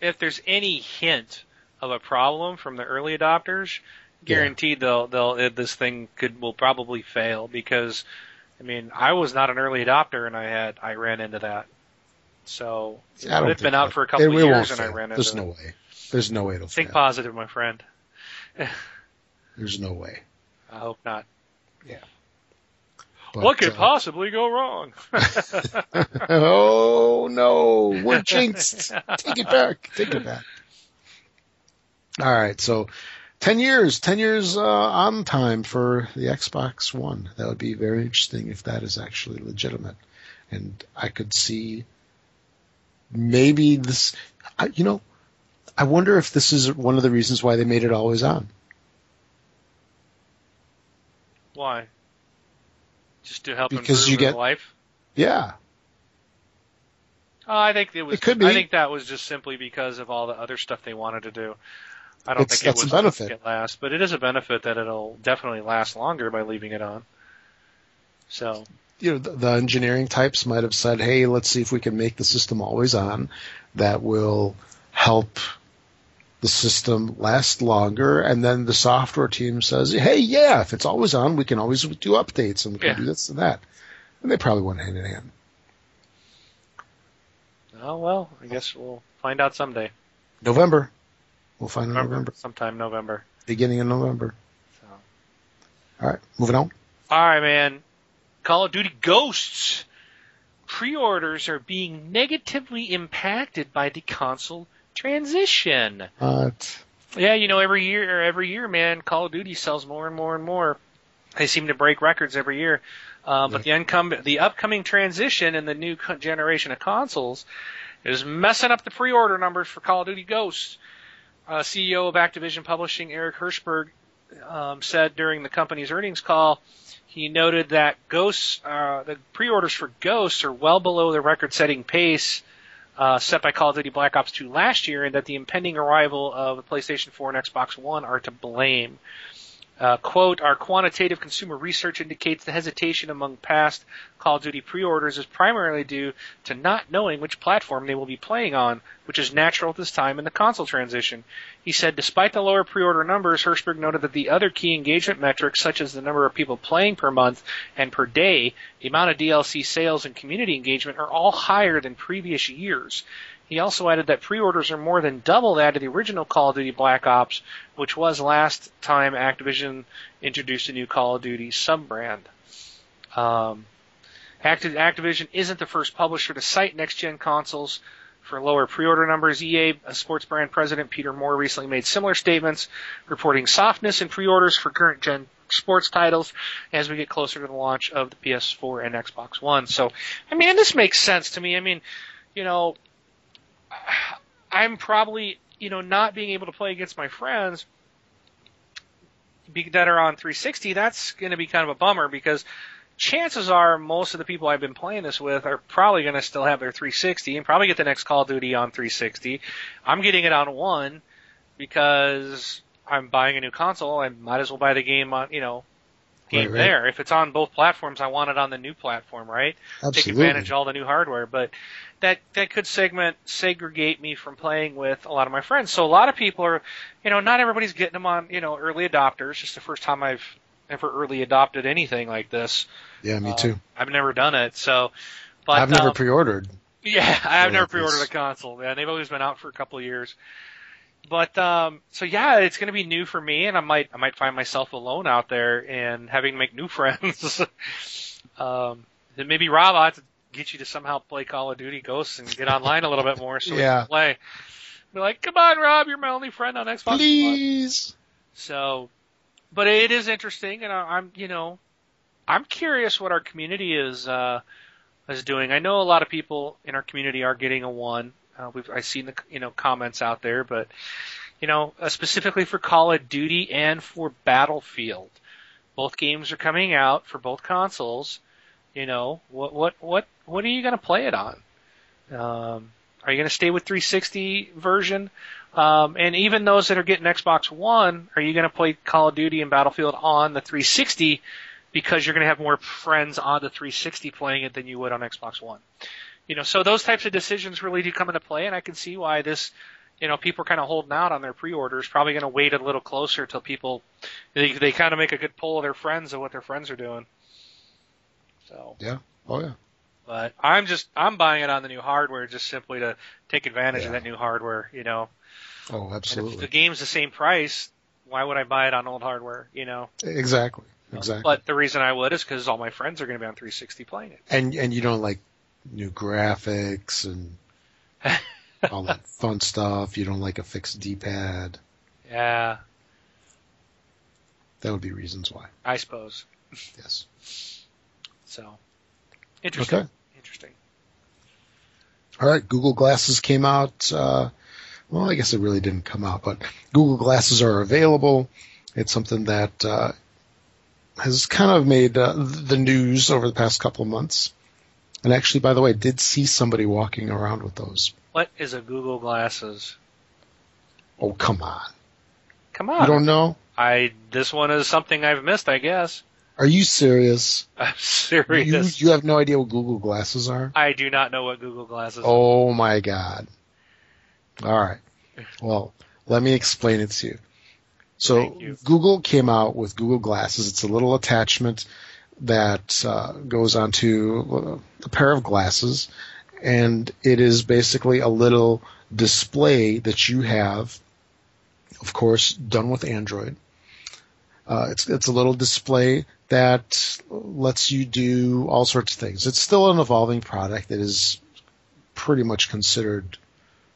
B: if there's any hint of a problem from the early adopters, guaranteed they'll they'll this thing could will probably fail because I mean I was not an early adopter and I had I ran into that. So
A: See, I don't
B: it's been out
A: that-
B: for a couple
A: it-
B: of years and I ran into
A: There's
B: it.
A: no way. There's no way it'll
B: Think
A: fail.
B: positive, my friend.
A: There's no way.
B: I hope not.
A: But,
B: what could
A: uh,
B: possibly go wrong?
A: oh no, we're jinxed. Take it back. Take it back. All right, so ten years, ten years uh, on time for the Xbox One. That would be very interesting if that is actually legitimate, and I could see maybe this. I, you know, I wonder if this is one of the reasons why they made it always on.
B: Why? Just to help
A: Because
B: improve
A: you get-
B: life?
A: Yeah,
B: Oh, I think it was.
A: It could be.
B: I think that was just simply because of all the other stuff they wanted to do. I don't
A: It's-
B: think it
A: that's a benefit.
B: It last, but it is a benefit that it'll definitely last longer by leaving it on. So
A: you know, the, the engineering types might have said, "Hey, let's see if we can make the system always on. That will help the system last longer." And then the software team says, "Hey, yeah, if it's always on, we can always do updates and we can
B: Yeah.
A: do this and that." And they probably went hand in hand.
B: Oh well, I guess we'll find out someday.
A: November, we'll find out in
B: November,
A: November,
B: sometime November.
A: beginning of November.
B: So.
A: All right, moving on.
B: All right, man. Call of Duty Ghosts pre-orders are being negatively impacted by the console transition.
A: Uh,
B: Yeah, you know, every year, every year, man, Call of Duty sells more and more and more. They seem to break records every year. Uh, but the uncom- the upcoming transition in the new co- generation of consoles is messing up the pre-order numbers for Call of Duty Ghosts. Uh, CEO of Activision Publishing, Eric Hirschberg, um, said during the company's earnings call, he noted that Ghosts, uh, the pre-orders for Ghosts are well below the record-setting pace uh, set by Call of Duty Black Ops 2 last year, and that the impending arrival of the PlayStation 4 and Xbox One are to blame. Uh, quote, our quantitative consumer research indicates the hesitation among past Call of Duty pre-orders is primarily due to not knowing which platform they will be playing on, which is natural at this time in the console transition. He said despite the lower pre-order numbers, Hirschberg noted that the other key engagement metrics such as the number of people playing per month and per day, the amount of DLC sales and community engagement are all higher than previous years. He also added that pre-orders are more than double that of the original Call of Duty Black Ops, which was last time Activision introduced a new Call of Duty sub-brand. Um, Activ- Activision isn't the first publisher to cite next-gen consoles for lower pre-order numbers. EA Sports Brand President Peter Moore recently made similar statements, reporting softness in pre-orders for current-gen sports titles as we get closer to the launch of the PS4 and Xbox One. So, I mean, this makes sense to me. I mean, you know, I'm probably, you know, not being able to play against my friends be- that are on 360. That's going to be kind of a bummer because chances are most of the people I've been playing this with are probably going to still have their 360 and probably get the next Call of Duty on 360. I'm getting it on one because I'm buying a new console. I might as well buy the game on, you know, game
A: Right, right.
B: there. If it's on both platforms, I want it on the new platform, right?
A: Absolutely.
B: take advantage of all the new hardware. But that that could segment segregate me from playing with a lot of my friends. So a lot of people are, you know, not everybody's getting them on, you know, early adopters. Just the first time I've ever early adopted anything like this.
A: Yeah, me
B: Um,
A: too.
B: I've never done it. So, but
A: I've never
B: um,
A: pre-ordered.
B: yeah, I've never pre-ordered a console. Man, they've always been out for a couple of years. But um, so yeah, it's going to be new for me, and I might I might find myself alone out there and having to make new friends. um, maybe Rob, I have to get you to somehow play Call of Duty Ghosts and get online a little bit more so we
A: Yeah.
B: can play. Be like, come on, Rob, you're my only friend on Xbox.
A: Please.
B: So, but it is interesting, and I, I'm, you know, I'm curious what our community is uh, is doing. I know a lot of people in our community are getting a one. Uh, we've I've seen the you know comments out there, but you know uh, specifically for Call of Duty and for Battlefield, both games are coming out for both consoles. You know what what what what are you going to play it on? Um, are you going to stay with 360 version? Um, and even those that are getting Xbox One, are you going to play Call of Duty and Battlefield on the 360 because you're going to have more friends on the 360 playing it than you would on Xbox One? You know, so those types of decisions really do come into play, and I can see why this you know, people are kind of holding out on their pre-orders. Probably going to wait a little closer till people they they kind of make a good poll of their friends of what their friends are doing. So
A: Yeah. Oh yeah.
B: but I'm just I'm buying it on the new hardware just simply to take advantage
A: Yeah.
B: of that new hardware. You know,
A: Oh,
B: if the game's the same price, why would I buy it on old hardware? You know.
A: Exactly. Exactly.
B: But the reason I would is because all my friends are going to be on 360 playing it.
A: and and you don't like new graphics and all that fun stuff. You don't like a fixed D-pad.
B: Yeah,
A: That would be reasons why.
B: I suppose.
A: Yes.
B: So interesting.
A: Okay.
B: Interesting.
A: All right. Google Glasses came out. Uh, well, I guess it really didn't come out, but Google Glasses are available. It's something that uh, has kind of made uh, the news over the past couple of months. And actually, by the way, I did see somebody walking around with those.
B: What is a Google Glasses?
A: Oh, come on.
B: Come on.
A: You don't know?
B: I this one is something I've missed, I guess.
A: Are you serious?
B: I'm serious.
A: you have no idea what Google Glasses are?
B: I do not know what Google Glasses. are.
A: Oh my god. All right. Well, let me explain it to you. So
B: you.
A: Google came out with Google Glasses. It's a little attachment that uh, goes onto a pair of glasses, and it is basically a little display that you have, of course, done with Android. Uh, it's it's a little display that lets you do all sorts of things. It's still an evolving product. that is pretty much considered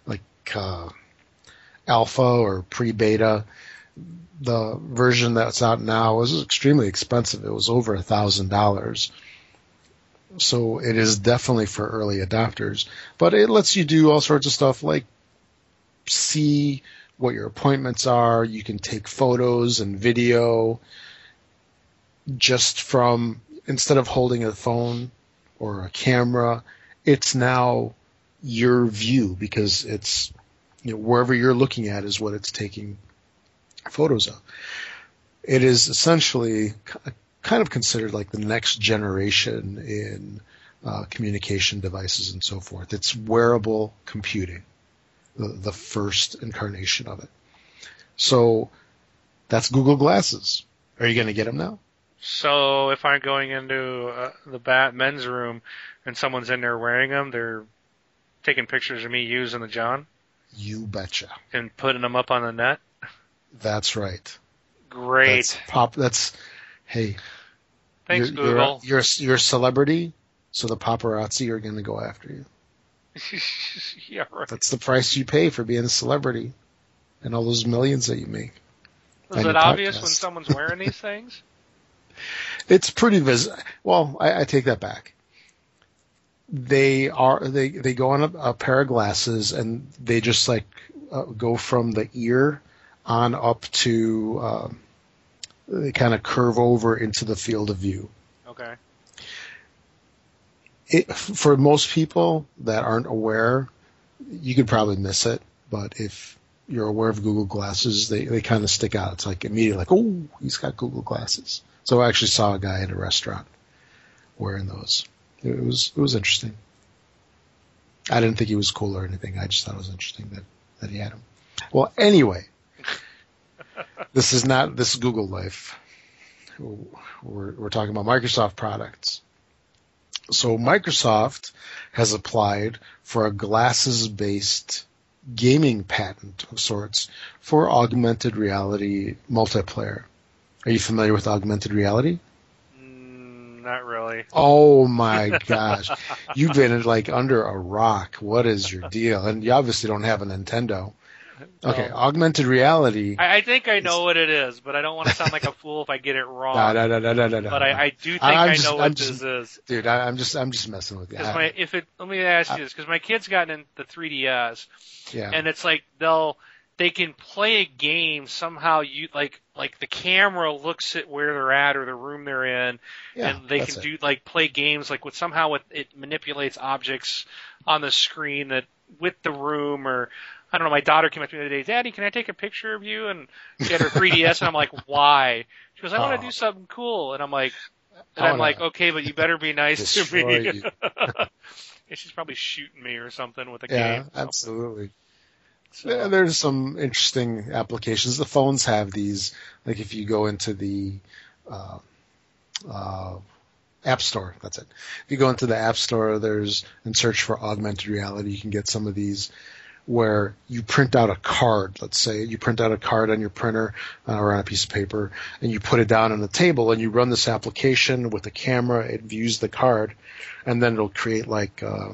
A: like uh, alpha or pre-beta. The version that's out now was extremely expensive. It was over a thousand dollars. So it is definitely for early adopters, but it lets you do all sorts of stuff like see what your appointments are. You can take photos and video just from instead of holding a phone or a camera, it's now your view because it's you know wherever you're looking at is what it's taking photos of. It is essentially kind of considered like the next generation in uh, communication devices and so forth. It's wearable computing, the, the first incarnation of it. So that's Google Glasses. Are you going to get them now?
B: So if I'm going into uh, the bat men's room and someone's in there wearing them, they're taking pictures of me using the John
A: You betcha.
B: and putting them up on the net.
A: That's right.
B: Great.
A: That's pop. That's hey.
B: Thanks,
A: you're, you're
B: Google.
A: You're, you're a celebrity, so the paparazzi are going to go after you.
B: yeah, right.
A: That's the price you pay for being a celebrity, and all those millions that you make.
B: Is it obvious
A: podcast.
B: when someone's wearing these things?
A: It's pretty vis. Well, I, I take that back. They are they they go on a, a pair of glasses and they just like uh, go from the ear on up to um, they kind of curve over into the field of view.
B: Okay.
A: It, for most people that aren't aware, you could probably miss it. But if you're aware of Google Glasses, they, they kind of stick out. It's like immediately like, oh, he's got Google Glasses. So I actually saw a guy in a restaurant wearing those. It was it was interesting. I didn't think he was cool or anything. I just thought it was interesting that, that he had them. Well, anyway, this is not this is Google life. We're, we're talking about Microsoft products. So Microsoft has applied for a glasses-based gaming patent of sorts for augmented reality multiplayer. Are you familiar with augmented reality?
B: Mm, not really.
A: Oh my gosh. You've been like under a rock. What is your deal? And you obviously don't have a Nintendo. Okay,
B: No.
A: augmented reality.
B: I, I think I know what it is, but I don't want to sound like a fool if I get it wrong.
A: No, no, no, no, no, no, no.
B: But I, I do think
A: I'm
B: I
A: just-
B: know
A: I'm
B: what
A: just-
B: this is.
A: dude, I, I'm just, I'm just messing with you.
B: My if it let me ask you this because my kid's gotten in the 3ds
A: yeah.
B: and it's like they'll they can play a game somehow you like like the camera looks at where they're at or the room they're in
A: yeah,
B: and they can
A: it.
B: do like play games like with somehow it, it manipulates objects on the screen that with the room or I don't know. My daughter came up to me the other day, Daddy, can I take a picture of you? And she had her 3ds, and I'm like, why? She goes, I want
A: Oh.
B: to do something cool, and I'm like, and I'm like, okay, but you better be nice to me. yeah, she's probably shooting me or something with a
A: Yeah,
B: game. so.
A: absolutely.
B: So,
A: Yeah, there's some interesting applications. The phones have these. Like if you go into the uh, uh, App Store, that's it. If you go into the App Store, there's and search for augmented reality, you can get some of these where you print out a card. Let's say you print out a card on your printer uh, or on a piece of paper, and you put it down on the table, and you run this application with a camera. It views the card, and then it'll create like uh,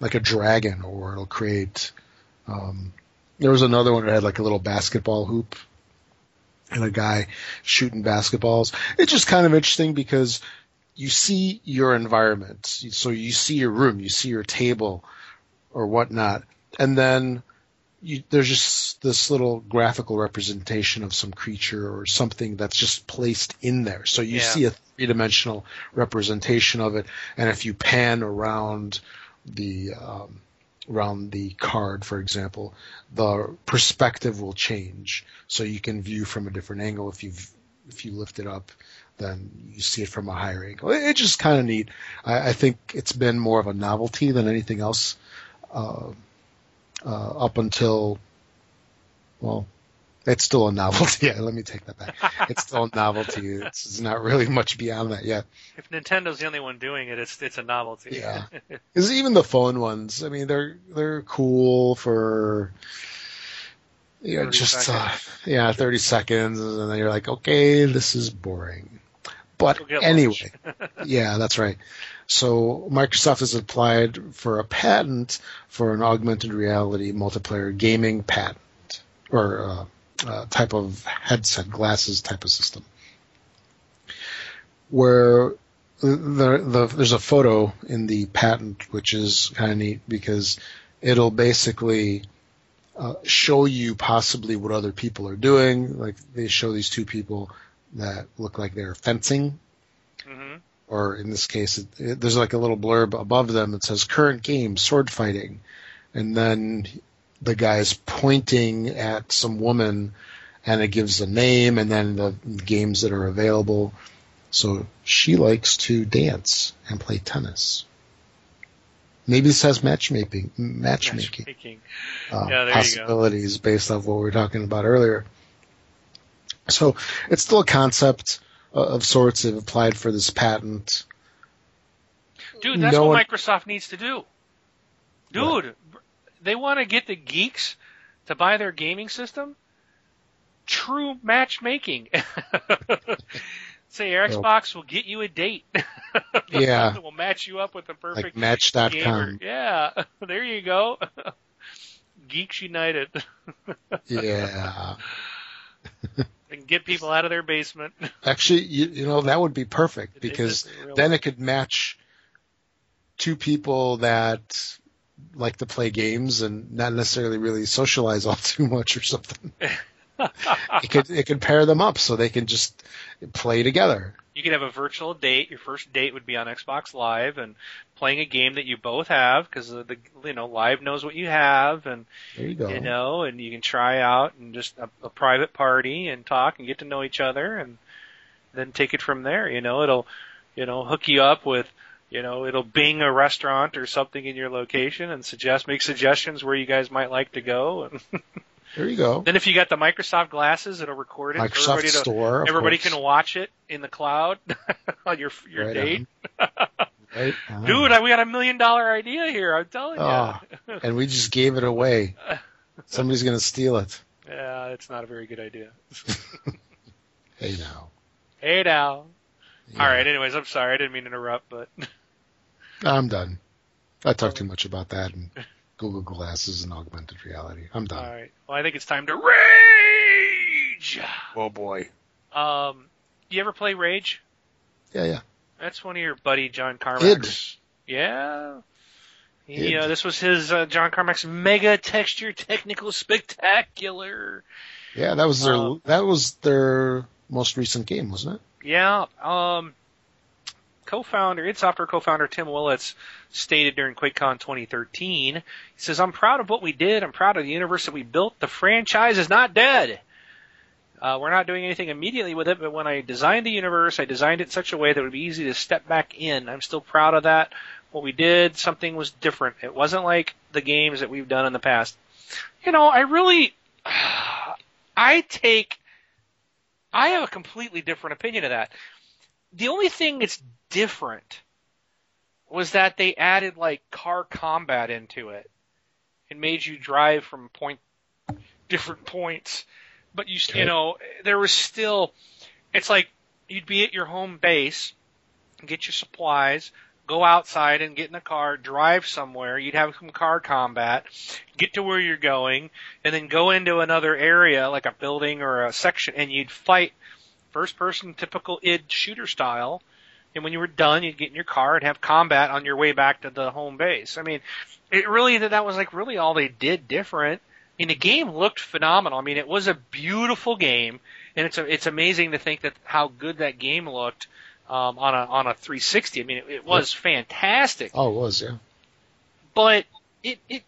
A: like a dragon, or it'll create. Um, there was another one that had like a little basketball hoop and a guy shooting basketballs. It's just kind of interesting because you see your environment. So you see your room, you see your table or whatnot, and then you, there's just this little graphical representation of some creature or something that's just placed in there. So you
B: Yeah.
A: see a three dimensional representation of it, and if you pan around the um, around the card, for example, the perspective will change, so you can view from a different angle. If you if you lift it up, then you see it from a higher angle. It- It's just kind of neat. I, I think it's been more of a novelty than anything else uh, uh, up until well. It's still a novelty. Yeah, let me take that back. It's still a novelty. It's, it's not really much beyond that yet.
B: if Nintendo's the only one doing it, it's it's a novelty.
A: Yeah. Because even the phone ones, I mean, they're they're cool for yeah,
B: 30
A: just uh, yeah, thirty seconds, and then you're like, okay, this is boring. But anyway, yeah, that's right. So Microsoft has applied for a patent for an augmented reality multiplayer gaming patent or uh, uh, type of headset glasses type of system, where the, the, there's a photo in the patent which is kind of neat because it'll basically uh, show you possibly what other people are doing. Like they show these two people that look like they're fencing.
B: Hmm
A: or in this case, it, it, there's like a little blurb above them that says current game sword fighting, and then the guy's pointing at some woman, and it gives a name and then the games that are available. So she likes to dance and play tennis. Maybe this has matchmaking, matchmaking
B: Matchmaking.
A: uh,
B: Yeah, there you go.
A: possibilities based off what we were talking about earlier. So it's still a concept of sorts. They've applied for this patent.
B: Dude, that's
A: No
B: what
A: one-
B: Microsoft needs to do. Dude, they want to get the geeks to buy their gaming system. True matchmaking. Say your Xbox will get you a date.
A: Yeah.
B: we'll match you up with the
A: like
B: perfect gamer.
A: Match.com.
B: Yeah, there you go. Geeks United.
A: Yeah.
B: Get people out of their basement.
A: Actually, you, you know, that would be perfect because then it could match two people that like to play games and not necessarily really socialize all too much or something. it could it could pair them up so they can just play together.
B: you could have a virtual date. Your first date would be on Xbox Live and playing a game that you both have because the you know Live knows what you have and
A: There you go.
B: you know and you can try out and just a, a private party and talk and get to know each other and then take it from there. You know it'll you know hook you up with you know it'll bing a restaurant or something in your location and suggest make suggestions where you guys might like to go and
A: There you go.
B: then if you got the Microsoft glasses it'll record it
A: Microsoft
B: everybody
A: Store. of
B: everybody
A: course.
B: can watch it in the cloud on your your
A: Right
B: date.
A: on. Right on.
B: Dude, I, we got a million dollar idea here. I'm telling you.
A: Oh, ah, and we just gave it away. Somebody's going to steal it.
B: Yeah, it's not a very good idea.
A: Hey now.
B: Hey now.
A: Yeah.
B: All right. Anyways, I'm sorry. I didn't mean to interrupt, but
A: I'm done. I talked too um, much about that and Google Glasses and augmented reality. I'm done.
B: All right. Well, I think it's time to rage.
A: Oh boy.
B: Um, you ever play Rage?
A: Yeah, yeah.
B: That's one of your buddy John Carmack's.
A: Id.
B: Yeah. He, uh, this was his uh, John Carmack's Mega Texture Technical Spectacular.
A: Yeah, that was their
B: Uh,
A: that was their most recent game, wasn't it?
B: Yeah. Um, co-founder, id Software co-founder Tim Willits stated during QuakeCon 2013, he says, I'm proud of what we did. I'm proud of the universe that we built. The franchise is not dead. Uh, we're not doing anything immediately with it, but when I designed the universe, I designed it in such a way that it would be easy to step back in. I'm still proud of that. what we did, something was different. It wasn't like the games that we've done in the past. You know, I really, I take, I have a completely different opinion of that. The only thing that's different was that they added like car combat into it. and made you drive from point, different points, but you,
A: Okay.
B: you know, there was still, it's like you'd be at your home base, get your supplies, go outside and get in a car, drive somewhere. You'd have some car combat, get to where you're going, and then go into another area like a building or a section, and you'd fight first person typical id shooter style. And when you were done, you'd get in your car and have combat on your way back to the home base. I mean, it really that that was like really all they did different. I mean, the game looked phenomenal. I mean, it was a beautiful game, and it's a, it's amazing to think that how good that game looked um, on a on a 360. I mean, it, it was fantastic,
A: Oh, it was, yeah.
B: but it it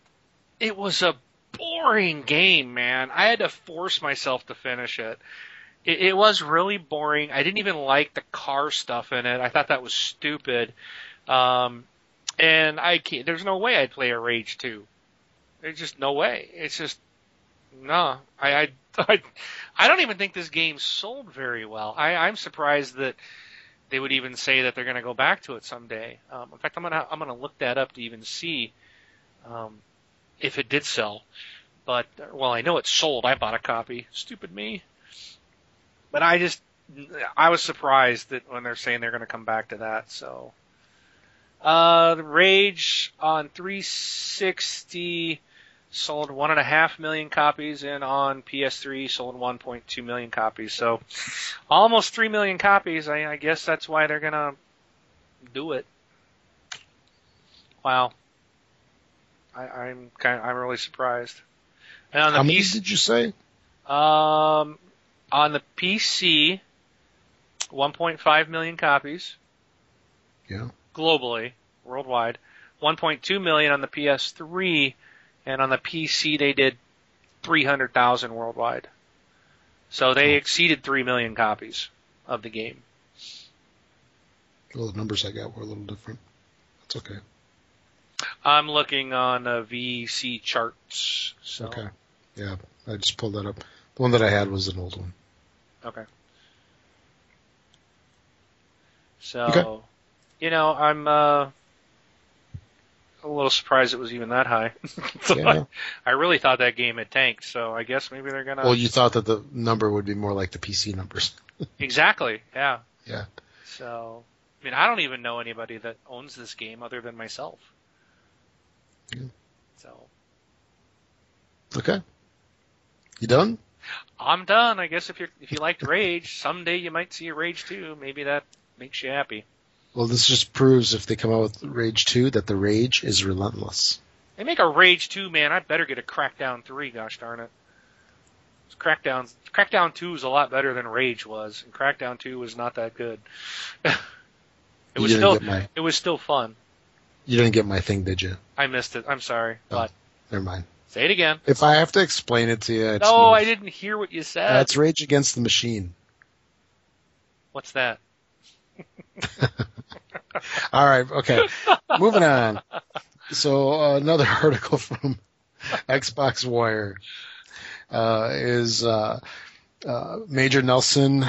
B: it was a boring game, man. I had to force myself to finish it. It, it was really boring. I didn't even like the car stuff in it. I thought that was stupid. Um, and I can't. There's no way I'd play a Rage 2. There's just no way. It's just no. I I I, I don't even think this game sold very well. I, I'm surprised that they would even say that they're going to go back to it someday. Um, in fact, I'm gonna I'm gonna look that up to even see um, if it did sell. But well, I know it sold. I bought a copy. Stupid me. But I just I was surprised that when they're saying they're going to come back to that. So, uh, the Rage on 360 sold one and a half million copies, and on PS3 sold 1.2 million copies. So, almost three million copies. I, I guess that's why they're gonna do it. Wow. I, I'm kind. Of, I'm really surprised. And on the
A: How many did you say?
B: um, on the PC, 1.5 million copies
A: Yeah.
B: globally, worldwide. 1.2 million on the PS3, and on the PC they did 300,000 worldwide. So they
A: Oh.
B: exceeded 3 million copies of the game.
A: Well, the numbers I got were a little different. That's okay.
B: I'm looking on uh, VGChartz. So,
A: Okay. Yeah, I just pulled that up. The one that I had was an old one.
B: Okay. So,
A: Okay.
B: you know, I'm uh, a little surprised it was even that high. So
A: Yeah.
B: I, I really thought that game had tanked. So I guess maybe they're gonna.
A: Well, you thought that the number would be more like the PC numbers.
B: exactly. Yeah.
A: Yeah.
B: So, I mean, I don't even know anybody that owns this game other than myself.
A: Yeah.
B: So
A: Okay. You done?
B: I'm done. I guess if you if you liked Rage, someday you might see a Rage 2. Maybe that makes you happy.
A: Well, this just proves if they come out with Rage 2 that the rage is relentless.
B: They make a Rage 2, man. I better get a Crackdown 3. Gosh darn it. Crackdown Crackdown 2 is a lot better than Rage was, and Crackdown 2 was not that good. it was still
A: my
B: it was still fun.
A: you didn't get my thing, did you?
B: I missed it. I'm sorry,
A: Oh.
B: but
A: Never mind.
B: Say it again.
A: If I have to explain it to you, it's
B: No, I didn't hear what you said.
A: That's Rage Against the Machine.
B: What's that?
A: All right, okay. Moving on. So uh, another article from Xbox Wire uh, is uh, uh, Major Nelson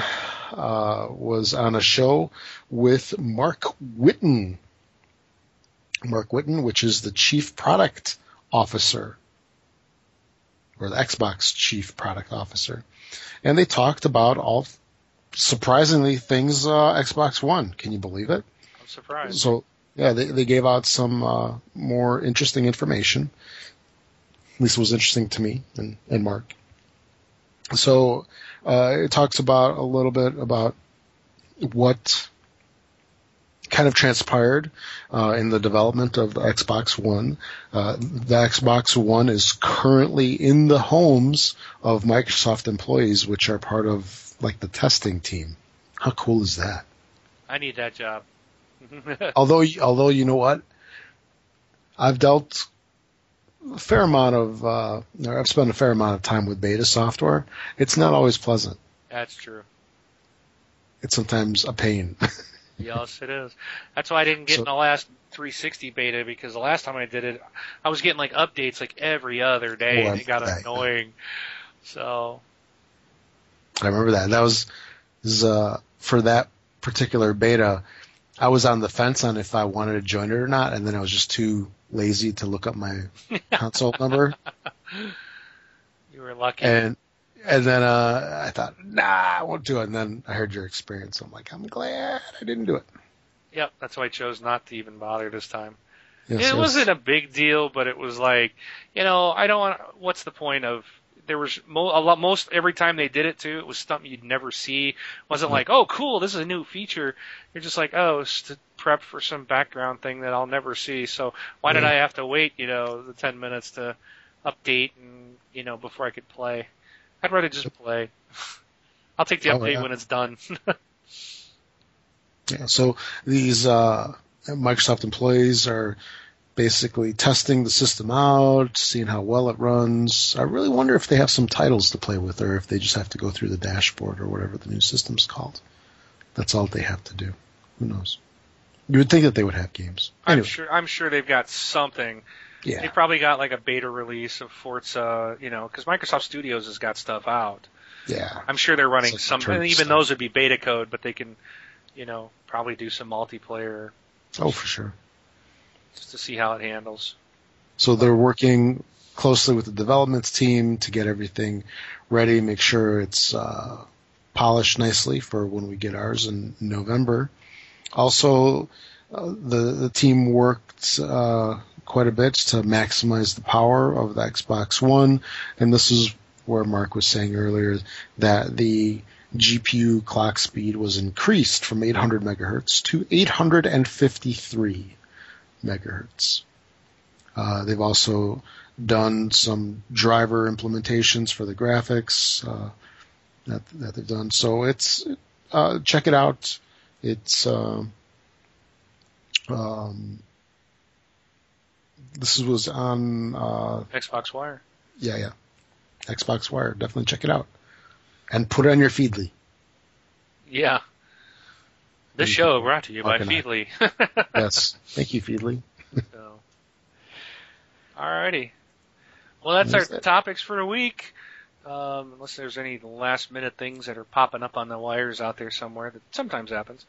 A: uh, was on a show with Marc Whitten. Marc Whitten, which is the chief product officer, or the Xbox chief product officer, and they talked about all surprisingly things uh, Xbox One. Can you believe it?
B: I'm surprised.
A: So yeah, they they gave out some uh, more interesting information. At least it was interesting to me and, and Mark. So uh, it talks about a little bit about what kind of transpired uh, in the development of the Xbox One. Uh, the Xbox One is currently in the homes of Microsoft employees, which are part of like the testing team. How cool is that?
B: I need that job.
A: although although you know what, I've dealt a fair amount of uh, or I've spent a fair amount of time with beta software. It's not always pleasant.
B: That's true.
A: It's sometimes a pain.
B: yes, it is. That's why I didn't get
A: So-
B: in the last 360 beta because the last time I did it, I was getting like updates like every other day,
A: Oh,
B: and it got annoying. So
A: I remember that. That was, was uh, for that particular beta. I was on the fence on if I wanted to join it or not, and then I was just too lazy to look up my console number.
B: you were lucky.
A: And and then uh, I thought, nah, I won't do it. And then I heard your experience. So I'm like, I'm glad I didn't do it.
B: Yep, that's why I chose not to even bother this time.
A: Yes,
B: it
A: yes.
B: wasn't a big deal, but it was like, you know, I don't want. What's the point of? There was mo- a lot. Most every time they did it too, it was something you'd never see. It wasn't like, oh, cool, this is a new feature. You're just like, oh, it's to prep for some background thing that I'll never see. So why did I have to wait, you know, the ten minutes to update and you know before I could play? I'd rather just play. I'll take the
A: Oh,
B: update
A: yeah.
B: when it's done.
A: Yeah, so these uh, Microsoft employees are basically testing the system out, seeing how well it runs. I really wonder if they have some titles to play with, or if they just have to go through the dashboard or whatever the new system's called. That's all they have to do. Who knows? You would think that they would have games.
B: I'm sure. I'm sure they've got something. They probably got like a beta release of Forza, you know, because Microsoft Studios has got stuff out.
A: yeah.
B: I'm sure they're running some, even
A: stuff.
B: those would be beta code, but they can, you know, probably do some multiplayer
A: Oh, for sure.
B: just to see how it handles.
A: So they're working closely with the development team to get everything ready, make sure it's uh, polished nicely for when we get ours in November. Also, uh, the the team worked uh, quite a bit to maximize the power of the Xbox One, and this is where Mark was saying earlier that the GPU clock speed was increased from 800 megahertz to 853 megahertz. Uh, they've also done some driver implementations for the graphics uh, that, that they've done. So it's uh, check it out. It's um, um, this was on uh,
B: Xbox Wire.
A: yeah yeah Xbox Wire. Definitely check it out and put it on your Feedly.
B: Yeah. This show brought to you by. Feedly.
A: Yes, thank you Feedly.
B: so. Alrighty. Well, that's
A: That's
B: our
A: it.
B: topics for the week. Um, unless there's any last minute things that are popping up on the wires out there somewhere, that sometimes happens.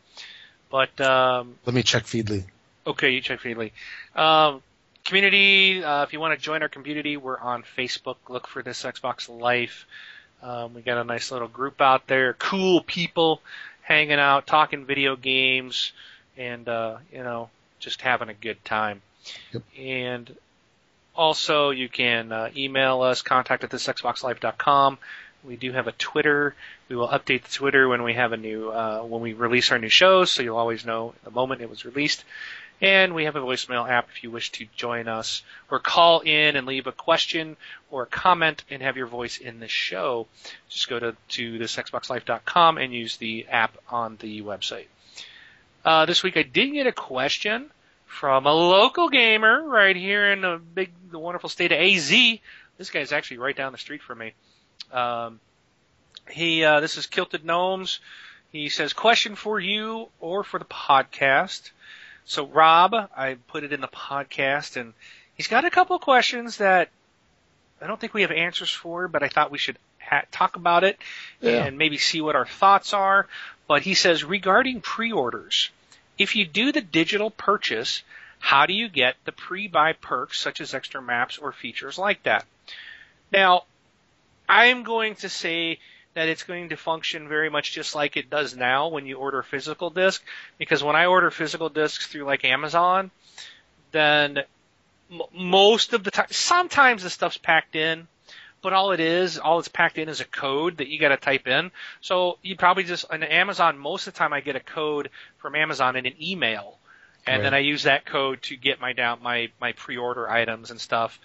B: But um,
A: Let me check Feedly.
B: Okay, you check Feedly. Um, community, uh, if you want to join our community, we're on Facebook. Look for this Xbox Life. Um, we got a nice little group out there. Cool people hanging out, talking video games, and, uh, you know, just having a good time.
A: Yep.
B: And also, you can uh, email us, contact at thisxboxlife.com. We do have a Twitter. We will update the Twitter when we have a new, uh, when we release our new shows, so you'll always know the moment it was released. And we have a voicemail app if you wish to join us or call in and leave a question or a comment and have your voice in the show. Just go to, to thisxboxlife.com and use the app on the website. Uh, this week I did get a question from a local gamer right here in the big, the wonderful state of AZ. This guy's actually right down the street from me. Um, he, uh, this is Kilted Gnomes. He says, question for you or for the podcast. So Rob, I put it in the podcast and he's got a couple of questions that I don't think we have answers for, but I thought we should ha- talk about it
A: Yeah.
B: and maybe see what our thoughts are. But he says regarding pre-orders, if you do the digital purchase, how do you get the pre-buy perks such as extra maps or features like that? Now, I'm going to say that it's going to function very much just like it does now when you order physical disc, because when I order physical discs through like Amazon, then m- most of the time, sometimes the stuff's packed in, but all it is, all it's packed in is a code that you got to type in. So you probably just on Amazon. Most of the time, I get a code from Amazon in an email, and then I use that code to get my down my my pre-order items and stuff.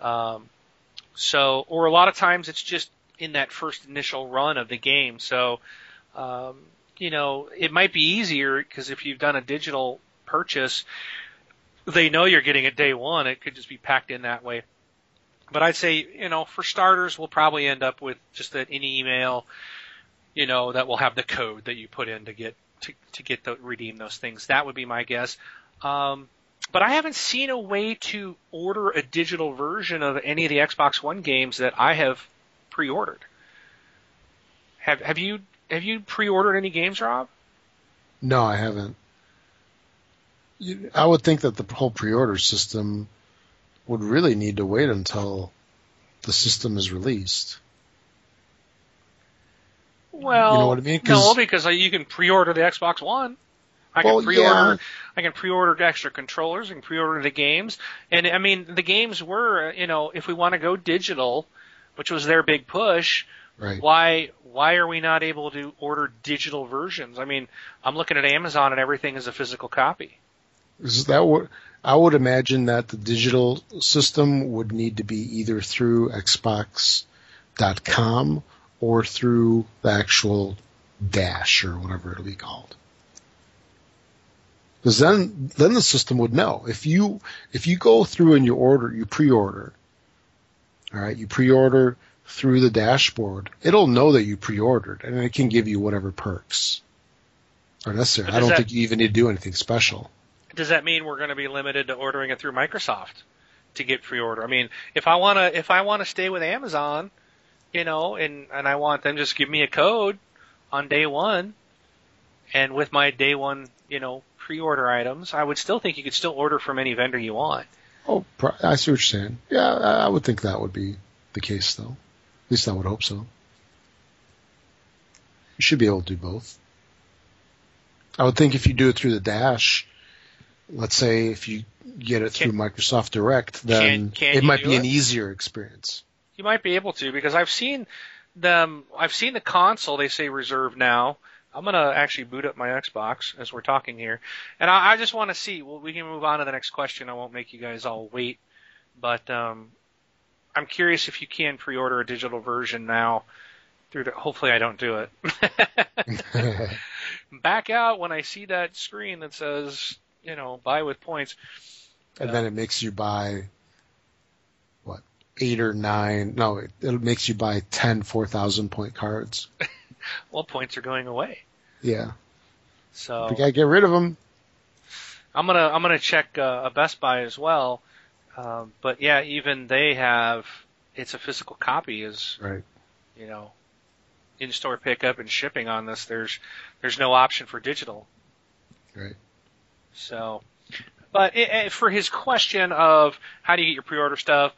B: Um, so, or a lot of times it's just in that first initial run of the game. So, um, you know, it might be easier because if you've done a digital purchase, they know you're getting it day one. It could just be packed in that way. But I'd say, you know, for starters, we'll probably end up with just an email, you know, that will have the code that you put in to get to to get the redeem those things. That would be my guess. Um, but I haven't seen a way to order a digital version of any of the Xbox One games that I have pre-ordered. Have have you have you pre-ordered any games, Rob?
A: No, I haven't. I would think that the whole pre-order system would really need to wait until the system is released.
B: Well,
A: you know what I mean?
B: no, because you can pre-order the Xbox One. I
A: well,
B: can pre-order.
A: yeah.
B: I can pre-order extra controllers and pre-order the games. And I mean, the games were, you know, if we want to go digital, which was their big push,
A: Right.
B: why why are we not able to order digital versions? I mean, I'm looking at Amazon and everything is a physical copy.
A: Is that what I would imagine that the digital system would need to be either through Xbox.com or through the actual dash or whatever it'll be called. Because then, then the system would know if you if you go through and you order, you pre-order. All right, you pre-order through the dashboard. It'll know that you pre-ordered, and it can give you whatever perks are necessary. I don't
B: that-
A: think you even need to do anything special.
B: Does that mean we're going to be limited to ordering it through Microsoft to get pre-order? I mean, if I want to if I want to stay with Amazon, you know, and and I want them to just give me a code on day 1 and with my day 1, you know, pre-order items, I would still think you could still order from any vendor you want.
A: Oh, I see what you're saying. Yeah, I would think that would be the case, though. At least I would hope so. You should be able to do both. I would think if you do it through the Dash, let's say if you get it through Microsoft Direct, then
B: Can- can
A: it might be an easier experience.
B: You might be able to because I've seen them. I've seen the console. They say reserved now. I'm gonna actually boot up my Xbox as we're talking here, and I, I just want to see. Well, we can move on to the next question. I won't make you guys all wait, but um, I'm curious if you can pre-order a digital version now. Through the, hopefully I don't do it. Back out when I see that screen that says, you know, buy with points.
A: and then it makes you buy what eight or nine? No, it, it makes you buy ten four thousand point cards.
B: Well, points are going away,
A: Yeah,
B: so
A: we gotta get rid of them.
B: I'm gonna I'm gonna check uh, a Best Buy as well. Um, but yeah, even they have it's a physical copy is
A: Right.
B: you know in store pickup and shipping on this. There's there's no option for digital.
A: Right.
B: So, but it, it, for his question of how do you get your pre-order stuff,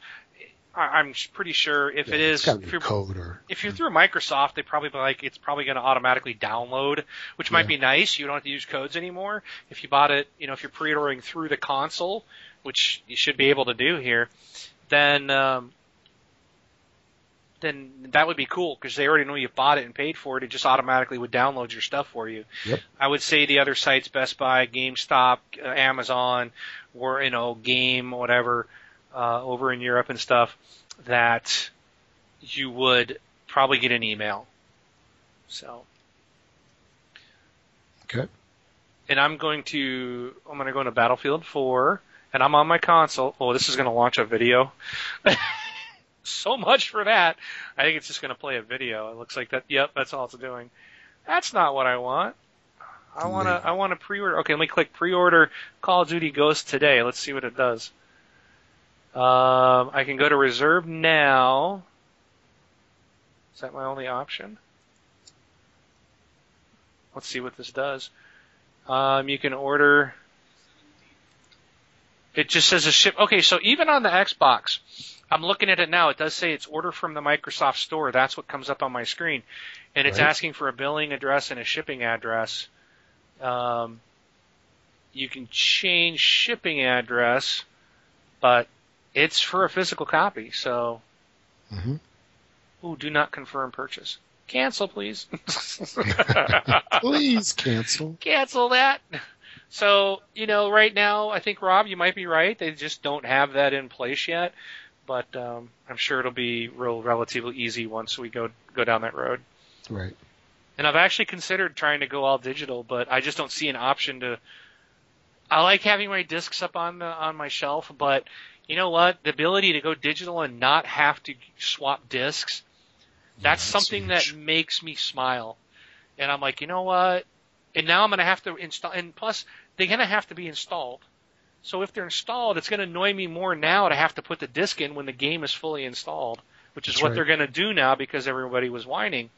B: I, I'm pretty sure if
A: Yeah, it's
B: is if you're
A: code or
B: if you're through Microsoft, they probably be like it's probably going to automatically download, which might be nice. You don't have to use codes anymore. If you bought it, you know, if you're pre-ordering through the console, which you should be able to do here, then um, then that would be cool because they already know you bought it and paid for it. It just automatically would download your stuff for you.
A: Yep.
B: I would say the other sites, Best Buy, GameStop, uh, Amazon, or you know, Game, whatever, uh, over in Europe and stuff, that you would probably get an email. So.
A: Okay.
B: And I'm going to I'm going to go into Battlefield 4, and I'm on my console. Oh, this is going to launch a video. so much for that. I think it's just going to play a video. It looks like that. Yep, that's all it's doing. That's not what I want. I want to. I want to pre-order. Okay, let me click pre-order Call of Duty Ghost today. Let's see what it does. Um, I can go to reserve now. Is that my only option? Let's see what this does. Um, you can order. It just says a ship. Okay, so even on the Xbox, I'm looking at it now. It does say it's order from the Microsoft Store. That's what comes up on my screen, and it's
A: Right.
B: asking for a billing address and a shipping address. Um, you can change shipping address, but it's for a physical copy. So,
A: hmm
B: ooh, do not confirm purchase. Cancel, please.
A: Please cancel.
B: cancel that. So, you know, right now, I think Rob, you might be right. They just don't have that in place yet, but um, I'm sure it'll be real relatively easy once we go go down that road.
A: Right.
B: And I've actually considered trying to go all digital, but I just don't see an option to. I like having my discs up on the on my shelf, but you know what? The ability to go digital and not have to swap discs, that's
A: Yeah,
B: something that makes me smile. And I'm like, you know what? and now I'm going to have to install. And plus, they're going to have to be installed. So if they're installed, it's going to annoy me more now to have to put the disc in when the game is fully installed, which is
A: That's
B: what
A: right.
B: they're going to do now because everybody was whining.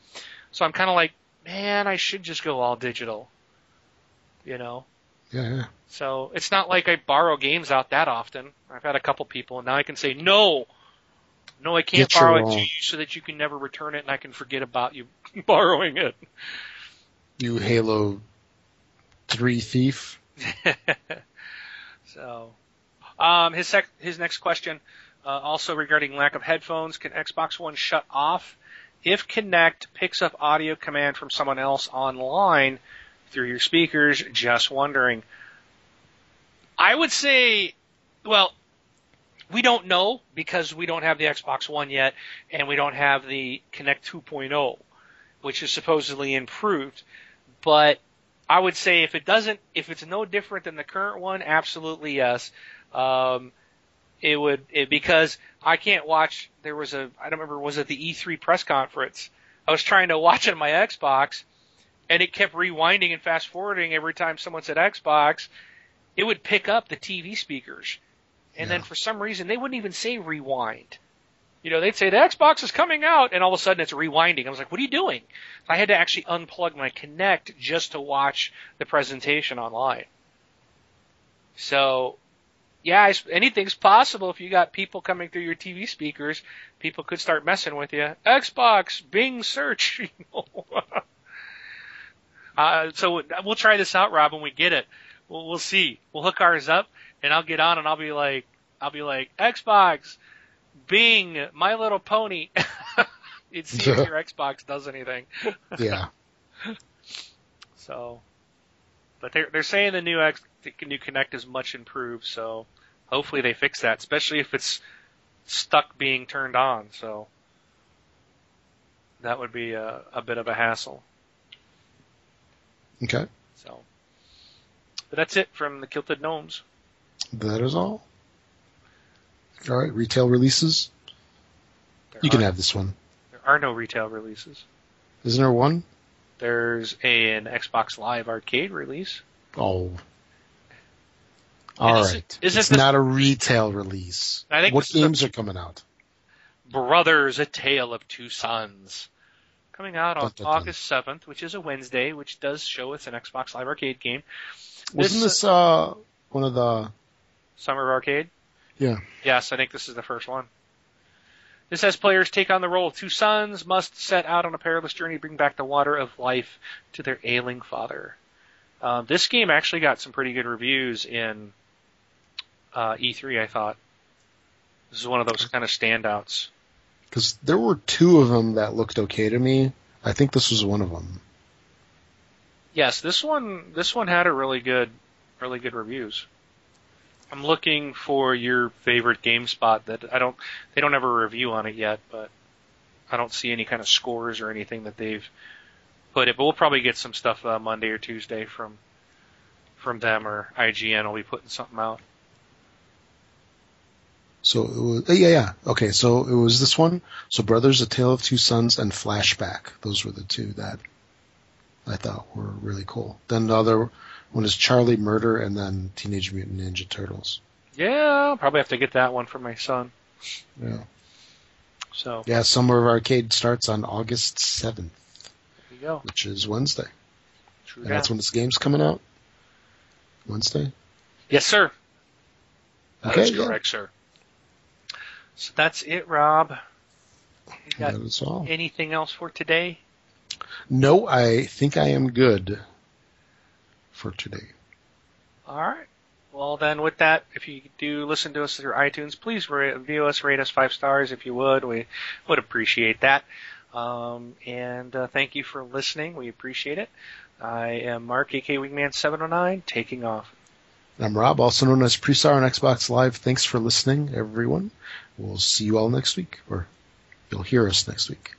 B: So I'm kind of like, man, I should just go all digital. You know.
A: Yeah, yeah.
B: So it's not like I borrow games out that often. I've had a couple people, and now I can say no, no, I can't
A: Get
B: borrow it to you, so that you can never return it, and I can forget about you borrowing it.
A: You Halo 3 thief.
B: so, um, his sec- his next question, uh, also regarding lack of headphones, can Xbox One shut off if Kinect picks up audio command from someone else online through your speakers? Just wondering. I would say, well, we don't know because we don't have the Xbox One yet, and we don't have the Kinect 2.0, which is supposedly improved. But I would say if it doesn't, if it's no different than the current one, absolutely yes. Um, it would it, because I can't watch. There was a I don't remember was it the E3 press conference. I was trying to watch it on my Xbox, and it kept rewinding and fast forwarding every time someone said Xbox. It would pick up the TV speakers, and then for some reason they wouldn't even say rewind. You know, they'd say the Xbox is coming out, and all of a sudden it's rewinding. I was like, "What are you doing?" I had to actually unplug my Kinect just to watch the presentation online. So, yeah, anything's possible if you got people coming through your TV speakers. People could start messing with you. Xbox, Bing search. You know. Uh, so we'll try this out, Rob, when we get it. We'll, we'll see. We'll hook ours up, and I'll get on, and I'll be like, I'll be like, Xbox, Bing, My Little Pony. You'd see if your Xbox does anything.
A: Yeah.
B: So, but they're they're saying the new X, the new Kinect is much improved. So, hopefully they fix that, especially if it's stuck being turned on. So, that would be a, a bit of a hassle.
A: Okay.
B: So, but that's it from the Kilted Gnomes.
A: That is all. All right. Retail releases.
B: There
A: You can have this one.
B: There are no retail releases.
A: Isn't there one?
B: There's a, an Xbox Live Arcade release.
A: Oh. All
B: is it-
A: right.
B: is
A: it's
B: it the-
A: not a retail release.
B: I think
A: what
B: this
A: games are coming out?
B: Brothers: A Tale of Two Sons. Coming out on
A: Dun, dun.
B: August 7th, which is a Wednesday, which does show us an Xbox Live Arcade game.
A: Wasn't
B: This-
A: this uh one of the?
B: Summer of Arcade?
A: Yeah.
B: Yes, I think this is the first one. This has players take on the role of two sons, must set out on a perilous journey to bring back the water of life to their ailing father. Um, this game actually got some pretty good reviews in uh, E3, I thought. This is one of those kind of standouts.
A: Because there were two of them that looked okay to me. I think this was one of them.
B: Yes, this one this one had a really good really good reviews. I'm looking for your favorite GameSpot that I don't they don't have a review on it yet, but I don't see any kind of scores or anything that they've put it. But we'll probably get some stuff uh, Monday or Tuesday from from them or IGN will be putting something out.
A: So it was, eh, yeah, yeah. Okay, so it was this one. So Brothers: A Tale of Two Sons and Flashback. Those were the two that I thought were really cool. Then the other one is Charlie Murder and then Teenage Mutant Ninja Turtles.
B: Yeah, I'll probably have to get that one for my son.
A: Yeah.
B: So
A: Yeah, Summer of Arcade starts on August 7th,
B: there you go.
A: which is Wednesday.
B: True
A: And
B: that.
A: that's when this game's coming out. Wednesday.
B: Yes, sir. That
A: Okay,
B: is
A: yeah.
B: correct, sir. So that's it, Rob. Got
A: That is all.
B: anything else for today?
A: No, I think I am good for today.
B: All right. Well, then, with that, if you do listen to us through iTunes, please review us, rate us five stars if you would. We would appreciate that. Um, and uh, thank you for listening. We appreciate it. I am Mark, AK Wingman 709, taking off.
A: I'm Rob, also known as Presar on Xbox Live. Thanks for listening, everyone. We'll see you all next week, or you'll hear us next week.